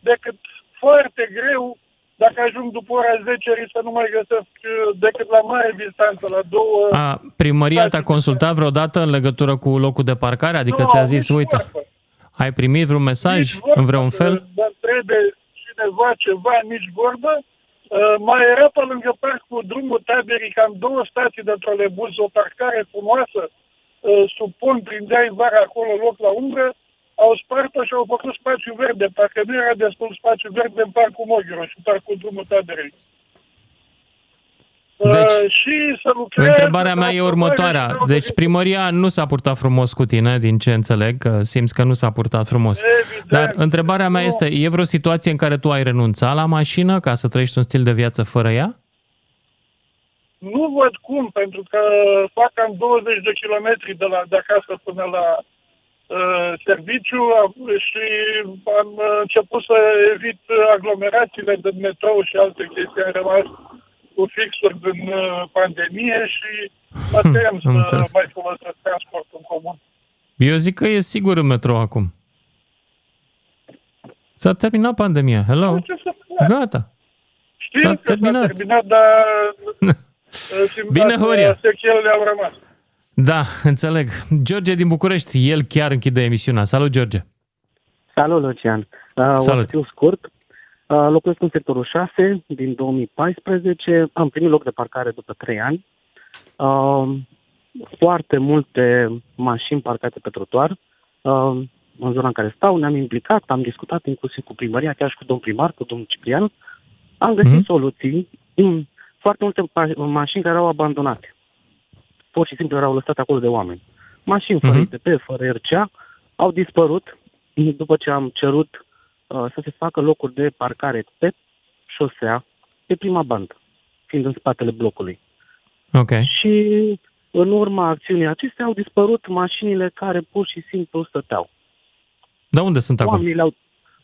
decât foarte greu dacă ajung după ora 10 să nu mai găsesc uh, decât la mare distanță, la două... A, primăria te-a consultat vreodată în legătură cu locul de parcare? Adică Nu, ți-a zis, nici uite, vorbă. ai primit vreun mesaj Nici vorbă în vreun fel? Să întrebe cineva ceva, nici vorbă. Uh, mai era pe lângă parc cu drumul taberii cam două stații de trolebuz, o parcare frumoasă, uh, sub pont, prindeai vara acolo loc la umbră, au spart-o și au făcut spațiu verde, parcă nu era destul spațiu verde în parcul Moghiru și parcul drumul taberei. Deci, uh, și să lucreze... Întrebarea mea la e următoarea. aprobare și Deci primăria nu s-a purtat frumos cu tine, din ce înțeleg, că simți că nu s-a purtat frumos. Dar întrebarea mea este, e vreo situație în care tu ai renunțat la mașină ca să trăiești un stil de viață fără ea? Nu văd cum, pentru că fac cam 20 de kilometri de, la, de acasă până la uh, serviciu a- și am uh, început să evit aglomerațiile din metrou și alte chestii. Am rămas cu fixuri din uh, pandemie și mă tem Am să înțeles. mai folosesc transportul în comun. Eu zic că e sigur în metrou acum. S-a terminat pandemia. Hello? Ce să fac? Gata. Știu S-a că terminat. s-a terminat, dar uh, simt Bine, că Horia. sechelele au rămas. Da, înțeleg. George din București, el chiar închide emisiunea. Salut, George. Salut, Lucian. Uh, Salut. O să fiu scurt. Uh, locuiesc în sectorul 6 din 2014. Am primit loc de parcare după 3 ani. Uh, foarte multe mașini parcate pe trotuar. Uh, în zona în care stau, ne-am implicat, am discutat inclusiv cu primăria, chiar și cu domnul primar, cu domnul Ciprian. Am găsit Mhm. soluții. Mm, Foarte multe pa- mașini care erau abandonate. Pur și simplu erau lăsate acolo de oameni. Mașini fără Mhm. ITP, fără RCA, au dispărut după ce am cerut uh, să se facă locuri de parcare pe șosea, pe prima bandă, fiind în spatele blocului. Ok. Și în urma acțiunii acestea au dispărut mașinile care pur și simplu stăteau. Dar unde sunt acum? Oamenii le-au...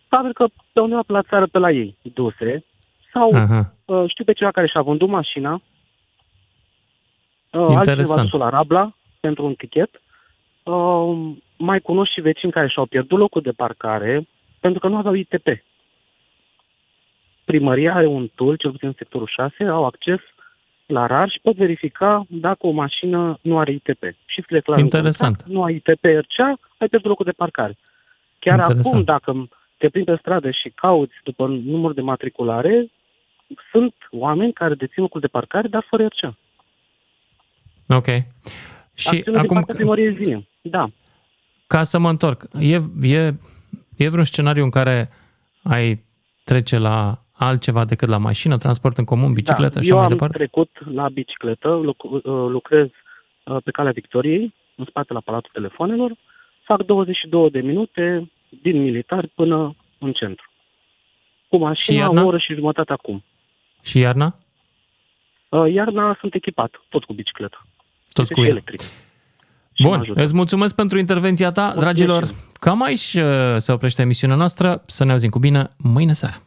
Probabil că pe undeva pe la țară pe la ei, duse, sau Aha. uh, știu pe cineva care și-a vândut mașina, uh, altcineva a Interesant. dus la Rabla pentru un tichet, uh, mai cunosc și vecini care și-au pierdut locul de parcare pentru că nu aveau ITP. Primăria are un tool, cel puțin în sectorul 6, au acces la RAR și pot verifica dacă o mașină nu are ITP. Și scrie clar în Interesant. contract, nu ai ITP RCA, ai pierdut locul de parcare. Chiar Interesant. acum, dacă te plimbi pe stradă și cauți după număr de matriculare, sunt oameni care dețin locul de parcare, dar fără RCA. Ok. Și Acțiune din acum, partea primăriei zile. Da. ca să mă întorc, e, e, e vreun scenariu în care ai trece la altceva decât la mașină, transport în comun, bicicletă da. și Eu așa mai am departe? trecut la bicicletă, luc- uh, lucrez uh, pe calea Victoriei, în spate la Palatul Telefonelor, fac 22 de minute din militar până în centru. Cu mașina, iarna? o oră și jumătate acum. Și iarna? Uh, Iarna sunt echipat, tot cu bicicletă. Tot Este cu și el. electric. mă Bun, ajută. îți mulțumesc pentru intervenția ta. Dragilor, cam aici uh, se oprește emisiunea noastră. Să ne auzim cu bine mâine seară.